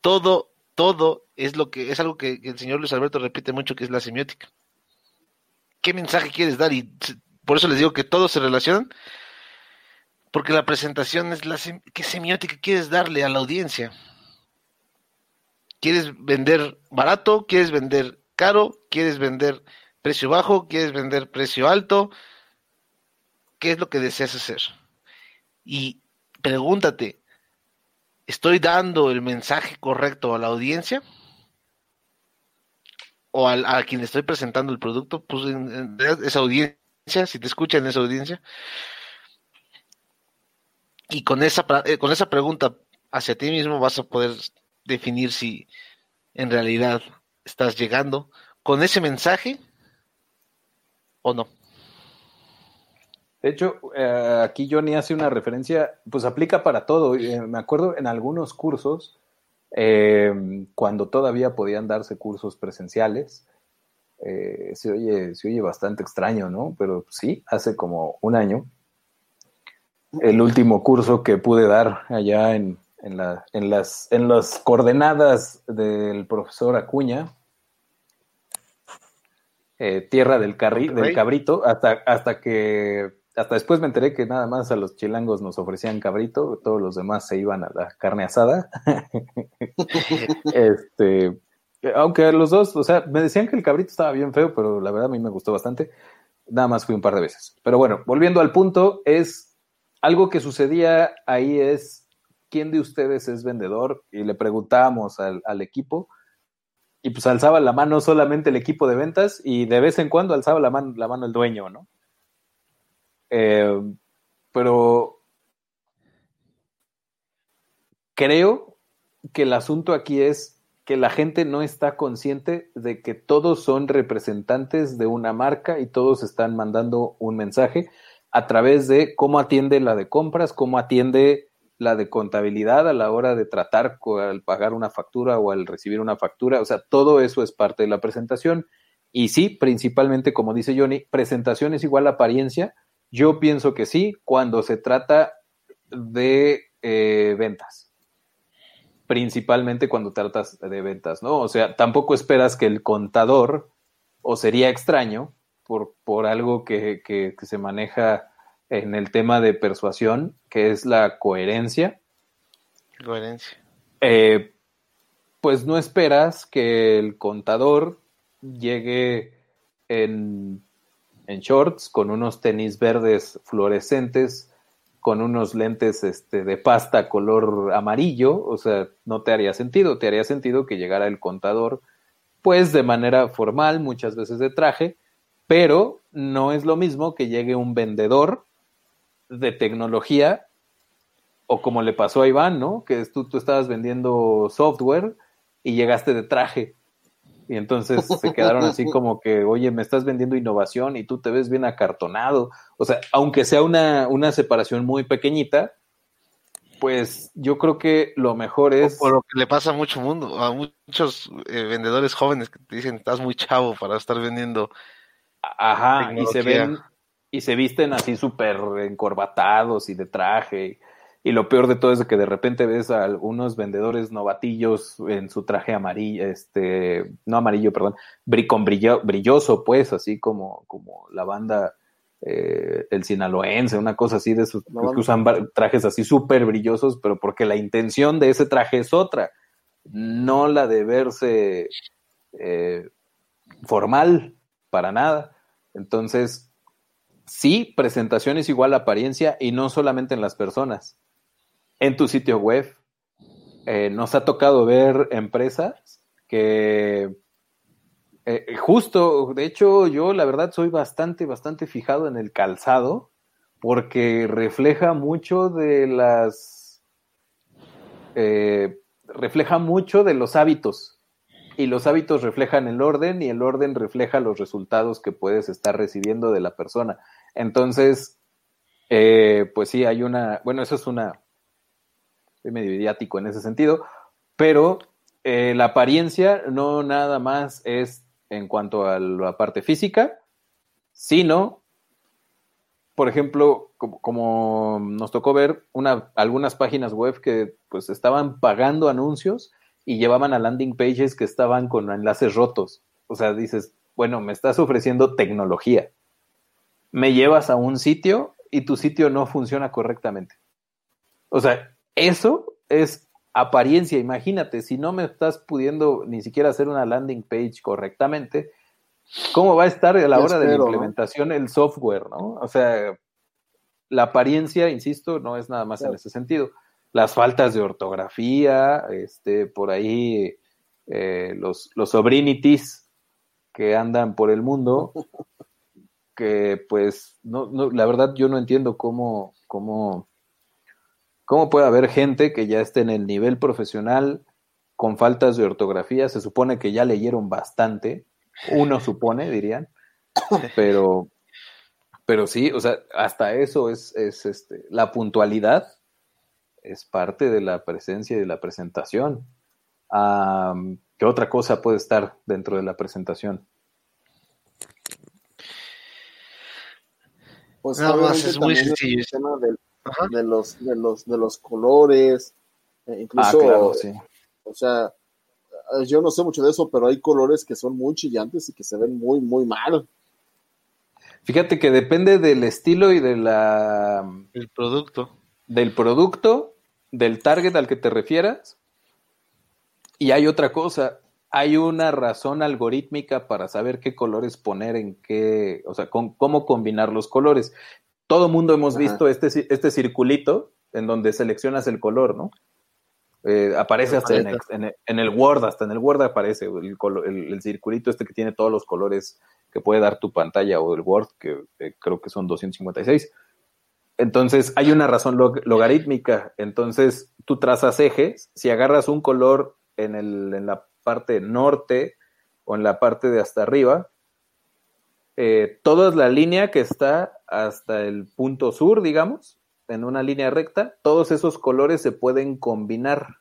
Todo, todo es lo que es algo que, el señor Luis Alberto repite mucho, que es la semiótica. ¿Qué mensaje quieres dar? Y por eso les digo que todos se relacionan, porque la presentación es la sem- qué semiótica quieres darle a la audiencia. ¿Quieres vender barato? ¿Quieres vender caro? ¿Quieres vender precio bajo? ¿Quieres vender precio alto? ¿Qué es lo que deseas hacer? Y pregúntate, ¿estoy dando el mensaje correcto a la audiencia? ¿O al- a, quien estoy presentando el producto? Pues esa audiencia, si te escuchan esa audiencia. Y con esa, eh, con esa pregunta hacia ti mismo vas a poder definir si en realidad estás llegando con ese mensaje o no.
De hecho, eh, aquí Johnny hace una referencia, pues aplica para todo. Eh, me acuerdo en algunos cursos, eh, cuando todavía podían darse cursos presenciales, eh, se, oye, se oye bastante extraño, ¿no? Pero sí, hace como un año, el último curso que pude dar allá en, en, la, en, las, en las coordenadas del profesor Acuña, eh, Tierra del, carri, del Cabrito, hasta, hasta que hasta después me enteré que nada más a los chilangos nos ofrecían cabrito, todos los demás se iban a la carne asada. <laughs> este, aunque los dos, o sea, me decían que el cabrito estaba bien feo, pero la verdad a mí me gustó bastante. Nada más fui un par de veces. Pero bueno, volviendo al punto, es algo que sucedía ahí es quién de ustedes es vendedor y le preguntábamos al, al equipo y pues alzaba la mano solamente el equipo de ventas y de vez en cuando alzaba la mano, la mano el dueño, ¿no? Eh, pero creo que el asunto aquí es que la gente no está consciente de que todos son representantes de una marca y todos están mandando un mensaje a través de cómo atiende la de compras, cómo atiende la de contabilidad a la hora de tratar al pagar una factura o al recibir una factura. O sea, todo eso es parte de la presentación. Y sí, principalmente, como dice Johnny, presentación es igual a apariencia, yo pienso que sí, cuando se trata de eh, ventas. Principalmente cuando tratas de ventas, ¿no? O sea, tampoco esperas que el contador, o sería extraño, por, por algo que, que, que se maneja en el tema de persuasión, que es la coherencia.
Coherencia.
Eh, pues no esperas que el contador llegue en en shorts, con unos tenis verdes fluorescentes, con unos lentes este, de pasta color amarillo, o sea, no te haría sentido, te haría sentido que llegara el contador, pues de manera formal, muchas veces de traje, pero no es lo mismo que llegue un vendedor de tecnología, o como le pasó a Iván, ¿no? Que tú, tú estabas vendiendo software y llegaste de traje. Y entonces se quedaron así <laughs> como que, oye, me estás vendiendo innovación y tú te ves bien acartonado. O sea, aunque sea una, una separación muy pequeñita, pues yo creo que lo mejor es...
Por lo que le pasa a mucho mundo, a muchos eh, vendedores jóvenes que te dicen, estás muy chavo para estar vendiendo.
Ajá, y se ven y se visten así súper encorbatados y de traje. Y lo peor de todo es que de repente ves a algunos vendedores novatillos en su traje amarillo, este, no amarillo, perdón, con brillo, brilloso, pues, así como, como la banda, eh, el sinaloense, una cosa así de esos, que usan trajes así súper brillosos, pero porque la intención de ese traje es otra, no la de verse eh, formal, para nada. Entonces, sí, presentación es igual a apariencia y no solamente en las personas en tu sitio web. Eh, nos ha tocado ver empresas que eh, justo, de hecho, yo la verdad soy bastante, bastante fijado en el calzado porque refleja mucho de las... Eh, refleja mucho de los hábitos y los hábitos reflejan el orden y el orden refleja los resultados que puedes estar recibiendo de la persona. Entonces, pues sí, hay una, bueno, eso es una, medio idiático en ese sentido, pero eh, la apariencia no nada más es en cuanto a la parte física, sino, por ejemplo, como, nos tocó ver una, algunas páginas web que pues estaban pagando anuncios y llevaban a landing pages que estaban con enlaces rotos. O sea, dices, bueno, me estás ofreciendo tecnología. Me llevas a un sitio y tu sitio no funciona correctamente. O sea, eso es apariencia. Imagínate, si no me estás pudiendo ni siquiera hacer una landing page correctamente, ¿cómo va a estar a la hora de la implementación el software, no? O sea, la apariencia, insisto, no es nada más en ese sentido. Las faltas de ortografía, este, por ahí eh, los, los sobrinities que andan por el mundo, <laughs> que pues, no, no, la verdad yo no entiendo cómo, cómo ¿Cómo puede haber gente que ya esté en el nivel profesional con faltas de ortografía? Se supone que ya leyeron bastante, uno supone, dirían, <coughs> pero, pero sí, o sea, hasta eso es, es este, la puntualidad es parte de la presencia y de la presentación. Um, ¿Qué otra cosa puede estar dentro de la presentación?
Pues
no, más es muy sencillo. Ajá.
de los, de los, de los colores, eh, incluso,
Ah, claro, sí.
o sea, eh, yo no sé mucho de eso, pero hay colores que son muy chillantes y que se ven muy, muy mal.
Fíjate que depende del estilo y de la
El producto.
del producto, del target al que te refieras. Y hay otra cosa, hay una razón algorítmica para saber qué colores poner en qué, o sea, con, cómo combinar los colores. Todo mundo hemos
Ajá.
visto este, este circulito en donde seleccionas el color, ¿no? Eh, aparece hasta en el, en el- en el Word, hasta en el Word aparece el, colo- el- el circulito este que tiene todos los colores que puede dar tu pantalla o el Word, que eh, creo que son 256. Entonces, hay una razón log- logarítmica. Entonces, tú trazas ejes. Si agarras un color en, el, en la parte norte o en la parte de hasta arriba, eh, toda la línea que está hasta el punto sur, digamos, en una línea recta, todos esos colores se pueden combinar.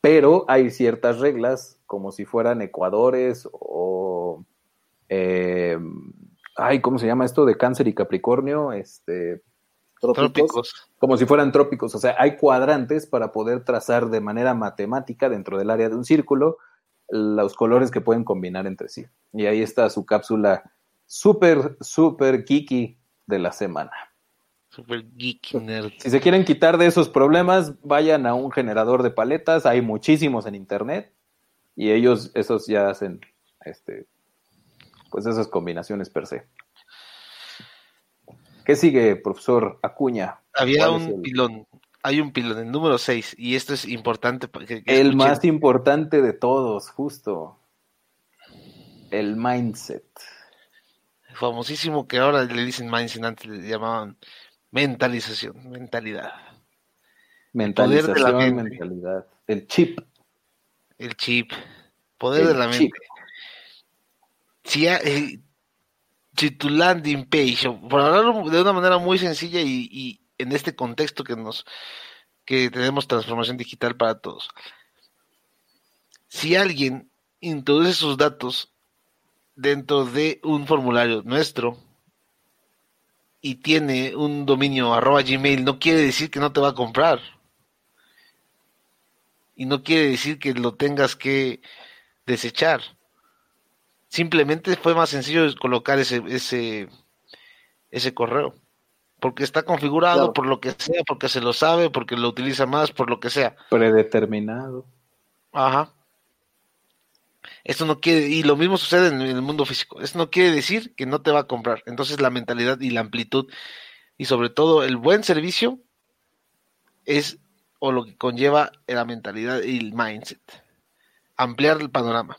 Pero hay ciertas reglas, como si fueran ecuadores o. eh, ay, ¿cómo se llama esto de Cáncer y Capricornio? Este
Trópicos.
Trópicos.
como si fueran trópicos. O sea, hay cuadrantes para poder trazar de manera matemática dentro del área de un círculo los colores que pueden combinar entre sí. Y ahí está su cápsula súper, súper geeky de la semana.
Super geek nerd.
Si se quieren quitar de esos problemas, vayan a un generador de paletas. Hay muchísimos en internet. Y ellos, esos ya hacen, este, pues esas combinaciones per se. ¿Qué sigue, profesor Acuña?
Había
¿Cuál es
un
el-
pilón. Hay un pilón, el número 6. Y esto es importante. para que- que
El
escuchen.
más importante de todos, justo. El mindset.
Famosísimo que ahora le dicen mindset, antes le llamaban mentalización, mentalidad.
Mentalización,
poder de la mente.
mentalidad. El chip.
El chip. Poder
El
de la
chip.
mente. Si, eh, si tu landing page, por hablarlo de una manera muy sencilla y, y en este contexto que nos que tenemos transformación digital para todos. Si alguien introduce sus datos dentro de un formulario nuestro y tiene un dominio arroba gmail, no quiere decir que no te va a comprar. Y no quiere decir que lo tengas que desechar. Simplemente fue más sencillo colocar ese, ese, ese correo. Porque está configurado,
Claro.
por lo que sea, porque se lo sabe, porque lo utiliza más, por lo que sea.
Predeterminado.
Ajá. Esto no quiere, y lo mismo sucede en el mundo físico. Esto no quiere decir que no te va a comprar. Entonces la mentalidad y la amplitud y sobre todo el buen servicio es o lo que conlleva la mentalidad y el mindset. Ampliar el panorama.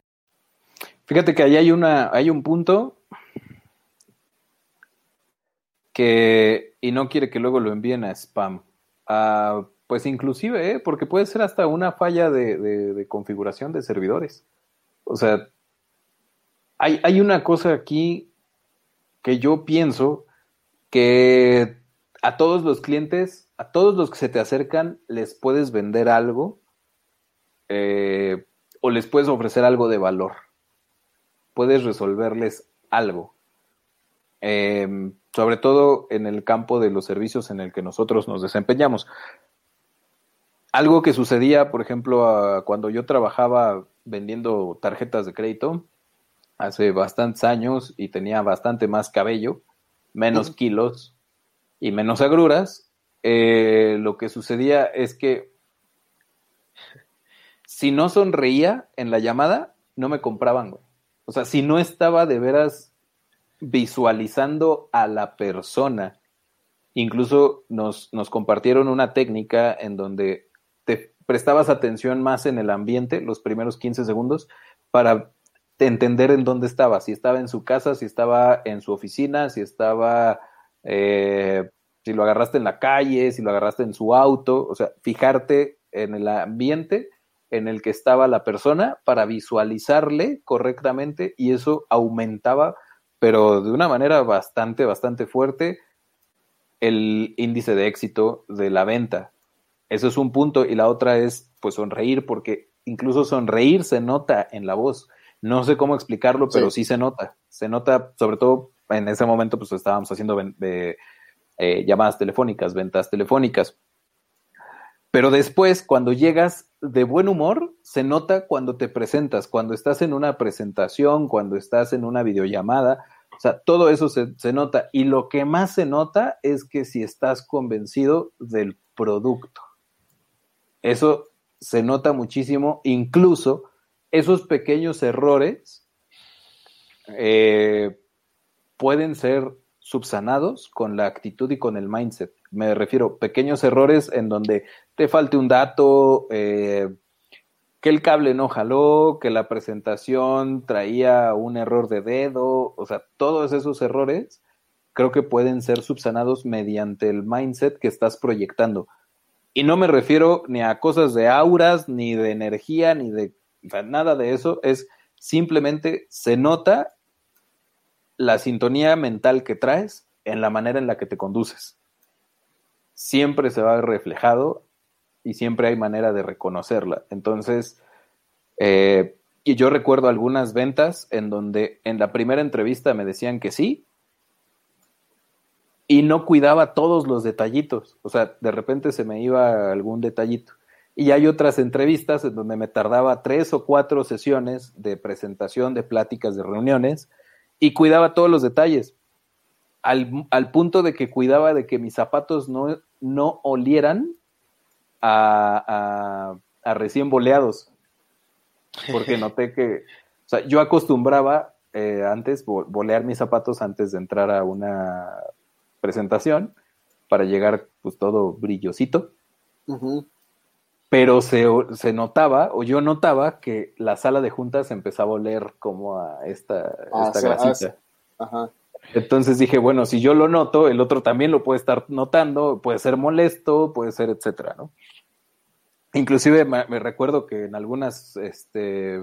Fíjate que ahí hay una, hay un punto que, y no quiere que luego lo envíen a spam. Ah, pues inclusive, ¿eh? porque puede ser hasta una falla de, de- configuración de servidores. O sea, hay, hay una cosa aquí que yo pienso que a todos los clientes, a todos los que se te acercan, les puedes vender algo eh, o les puedes ofrecer algo de valor. Puedes resolverles algo. Eh, sobre todo en el campo de los servicios en el que nosotros nos desempeñamos. Algo que sucedía, por ejemplo, a- cuando yo trabajaba vendiendo tarjetas de crédito, hace bastantes años y tenía bastante más cabello, menos kilos y menos agruras, eh, lo que sucedía es que si no sonreía en la llamada, no me compraban, güey. O sea, si no estaba de veras visualizando a la persona, incluso nos, nos compartieron una técnica en donde te prestabas atención más en el ambiente los primeros 15 segundos para entender en dónde estaba, si estaba en su casa, si estaba en su oficina, si estaba, eh, si lo agarraste en la calle, si lo agarraste en su auto, o sea, fijarte en el ambiente en el que estaba la persona para visualizarle correctamente y eso aumentaba, pero de una manera bastante, bastante fuerte, el índice de éxito de la venta. Eso es un punto y la otra es pues sonreír porque incluso sonreír se nota en la voz. No sé cómo explicarlo, pero sí, se nota. Se nota, sobre todo en ese momento, pues estábamos haciendo de, eh, llamadas telefónicas, ventas telefónicas. Pero después, cuando llegas de buen humor, se nota cuando te presentas, cuando estás en una presentación, cuando estás en una videollamada. O sea, todo eso se, se nota. Y lo que más se nota es que si estás convencido del producto. Eso se nota muchísimo, incluso esos pequeños errores eh, pueden ser subsanados con la actitud y con el mindset. Me refiero pequeños errores en donde te falte un dato, eh, que el cable no jaló, que la presentación traía un error de dedo, o sea, todos esos errores creo que pueden ser subsanados mediante el mindset que estás proyectando. Y no me refiero ni a cosas de auras, ni de energía, ni de nada de eso, es simplemente se nota la sintonía mental que traes en la manera en la que te conduces. Siempre se va reflejado y siempre hay manera de reconocerla. Entonces, eh, y yo recuerdo algunas ventas en donde en la primera entrevista me decían que sí y no cuidaba todos los detallitos. O sea, de repente se me iba algún detallito. Y hay otras entrevistas en donde me tardaba tres o cuatro sesiones de presentación, de pláticas, de reuniones, y cuidaba todos los detalles, al, al punto de que cuidaba de que mis zapatos no, no olieran a, a, recién boleados, porque <laughs> noté que, o sea, yo acostumbraba eh, antes bolear mis zapatos antes de entrar a una presentación para llegar pues todo brillosito pero se, se, notaba, o yo notaba, que la sala de juntas empezaba a oler como a esta, ah, esta grasita. ajá. Entonces dije, bueno, si yo lo noto, el otro también lo puede estar notando, puede ser molesto, puede ser, etcétera, ¿no? Inclusive me, recuerdo que en algunas este,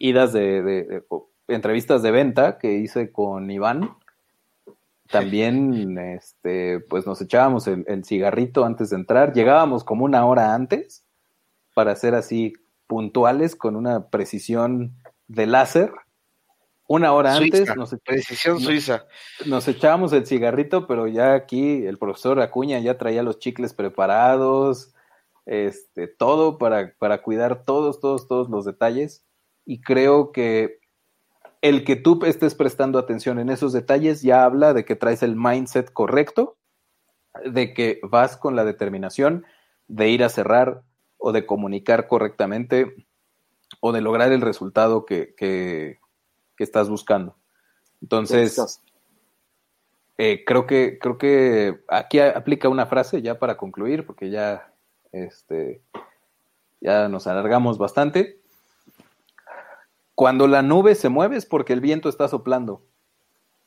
idas de, de, entrevistas de venta que hice con Iván, también este, pues nos echábamos el, cigarrito antes de entrar, llegábamos como una hora antes para ser así puntuales con una precisión de láser. Una hora antes nos,
precisión suiza.
Nos echábamos el cigarrito, pero ya aquí el profesor Acuña ya traía los chicles preparados, este, todo para, para cuidar todos, todos, todos los detalles. Y creo que el que tú estés prestando atención en esos detalles ya habla de que traes el mindset correcto, de que vas con la determinación de ir a cerrar o de comunicar correctamente o de lograr el resultado que, que, estás buscando. Entonces, eh, creo que creo que aquí aplica una frase ya para concluir, porque ya este ya nos alargamos bastante. Cuando la nube se mueve es porque el viento está soplando.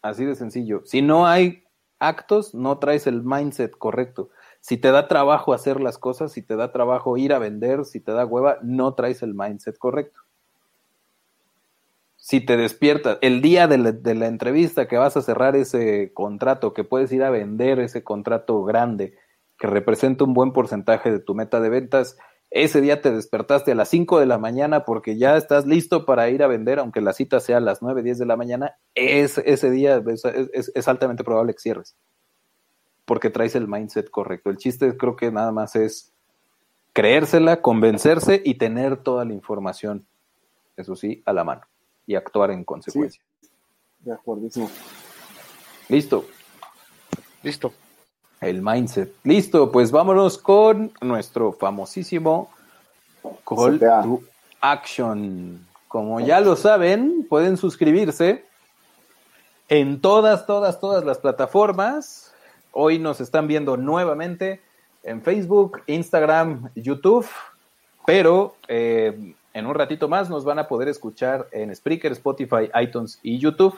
Así de sencillo. Si no hay actos, no traes el mindset correcto. Si te da trabajo hacer las cosas, si te da trabajo ir a vender, si te da hueva, no traes el mindset correcto. Si te despiertas el día de la, de la entrevista que vas a cerrar ese contrato, que puedes ir a vender ese contrato grande, que representa un buen porcentaje de tu meta de ventas, ese día te despertaste a las 5 de la mañana porque ya estás listo para ir a vender, aunque la cita sea a las 9, 10 de la mañana, es, ese día es, altamente probable que cierres, porque traes el mindset correcto. El chiste creo que nada más es creérsela, convencerse y tener toda la información, eso sí, a la mano. y actuar en consecuencia.
De acuerdísimo.
Listo.
Listo.
El mindset. Listo, pues vámonos con nuestro famosísimo Call
CTA.
to Action. Como ya lo saben, pueden suscribirse en todas, todas, todas las plataformas. Hoy nos están viendo nuevamente en Facebook, Instagram, YouTube, pero eh, en un ratito más nos van a poder escuchar en Spreaker, Spotify, iTunes y YouTube.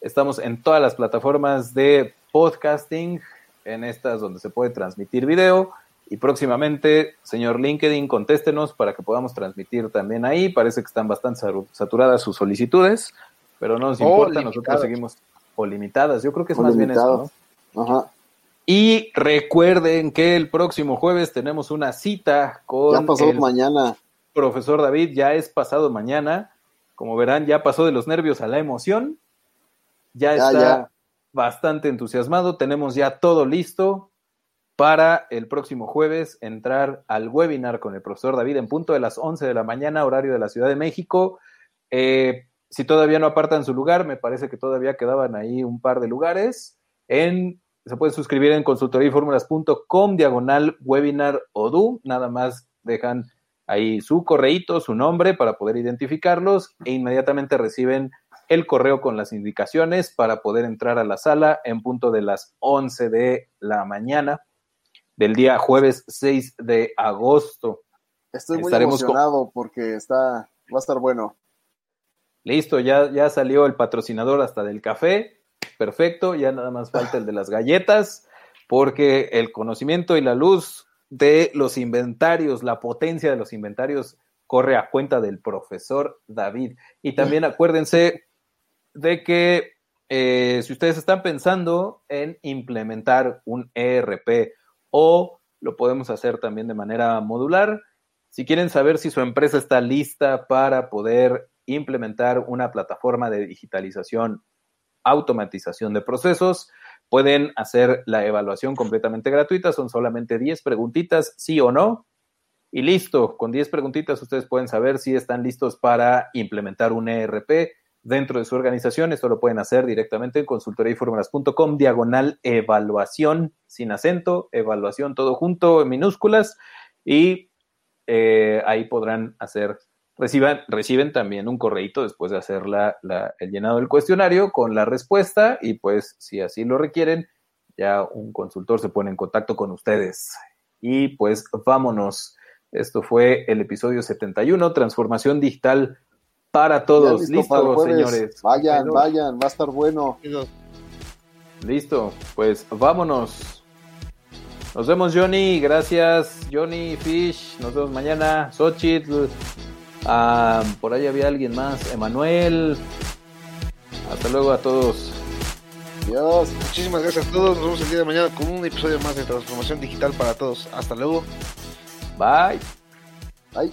Estamos en todas las plataformas de podcasting, en estas donde se puede transmitir video. Y próximamente, señor LinkedIn, contéstenos para que podamos transmitir también ahí. Parece que están bastante saturadas sus solicitudes, pero no nos importa,
limitadas.
nosotros seguimos o limitadas. Yo creo que es
O
más bien eso. ¿no?
Ajá.
Y recuerden que el próximo jueves tenemos una cita con
Ya pasó
el
mañana.
profesor David, ya es pasado mañana. Como verán, ya pasó de los nervios a la emoción. Ya,
Ya,
está
ya.
Bastante entusiasmado. Tenemos ya todo listo para el próximo jueves entrar al webinar con el profesor David en punto de las 11 de la mañana, horario de la Ciudad de México. Eh, si todavía no apartan su lugar, me parece que todavía quedaban ahí un par de lugares. En, se pueden suscribir en consultoriaformulas.com, diagonal webinar ODU. Nada más dejan ahí su correíto, su nombre para poder identificarlos e inmediatamente reciben el correo con las indicaciones para poder entrar a la sala en punto de las 11 de la mañana del día jueves 6 de agosto.
Estoy muy
Estaremos
emocionado porque está, va a estar bueno.
Listo, ya, ya salió el patrocinador hasta del café. Perfecto, ya nada más falta el de las galletas, porque el conocimiento y la luz de los inventarios, la potencia de los inventarios corre a cuenta del profesor David. Y también <laughs> acuérdense de que eh, si ustedes están pensando en implementar un ERP o lo podemos hacer también de manera modular, si quieren saber si su empresa está lista para poder implementar una plataforma de digitalización, automatización de procesos, pueden hacer la evaluación completamente gratuita. Son solamente 10 preguntitas, sí o no. Y listo, con 10 preguntitas ustedes pueden saber si están listos para implementar un ERP dentro de su organización. Esto lo pueden hacer directamente en consultoriainformulas.com, diagonal evaluación, sin acento, evaluación todo junto en minúsculas. Y eh, ahí podrán hacer, reciban, reciben también un correíto después de hacer la, la- el llenado del cuestionario con la respuesta y pues si así lo requieren, ya un consultor se pone en contacto con ustedes. Y pues vámonos. Esto fue el episodio 71, Transformación Digital para todos.
listo
señores.
Vayan,
72.
vayan, va a estar bueno.
Listo, pues vámonos. Nos vemos, Johnny. Gracias, Johnny Fish. Nos vemos mañana. Xochitl. Ah, por ahí había alguien más. Emanuel. Hasta luego a todos.
Dios.
Muchísimas gracias a todos. Nos vemos el día de mañana con un episodio más de Transformación Digital para Todos. Hasta luego.
Bye.
Bye.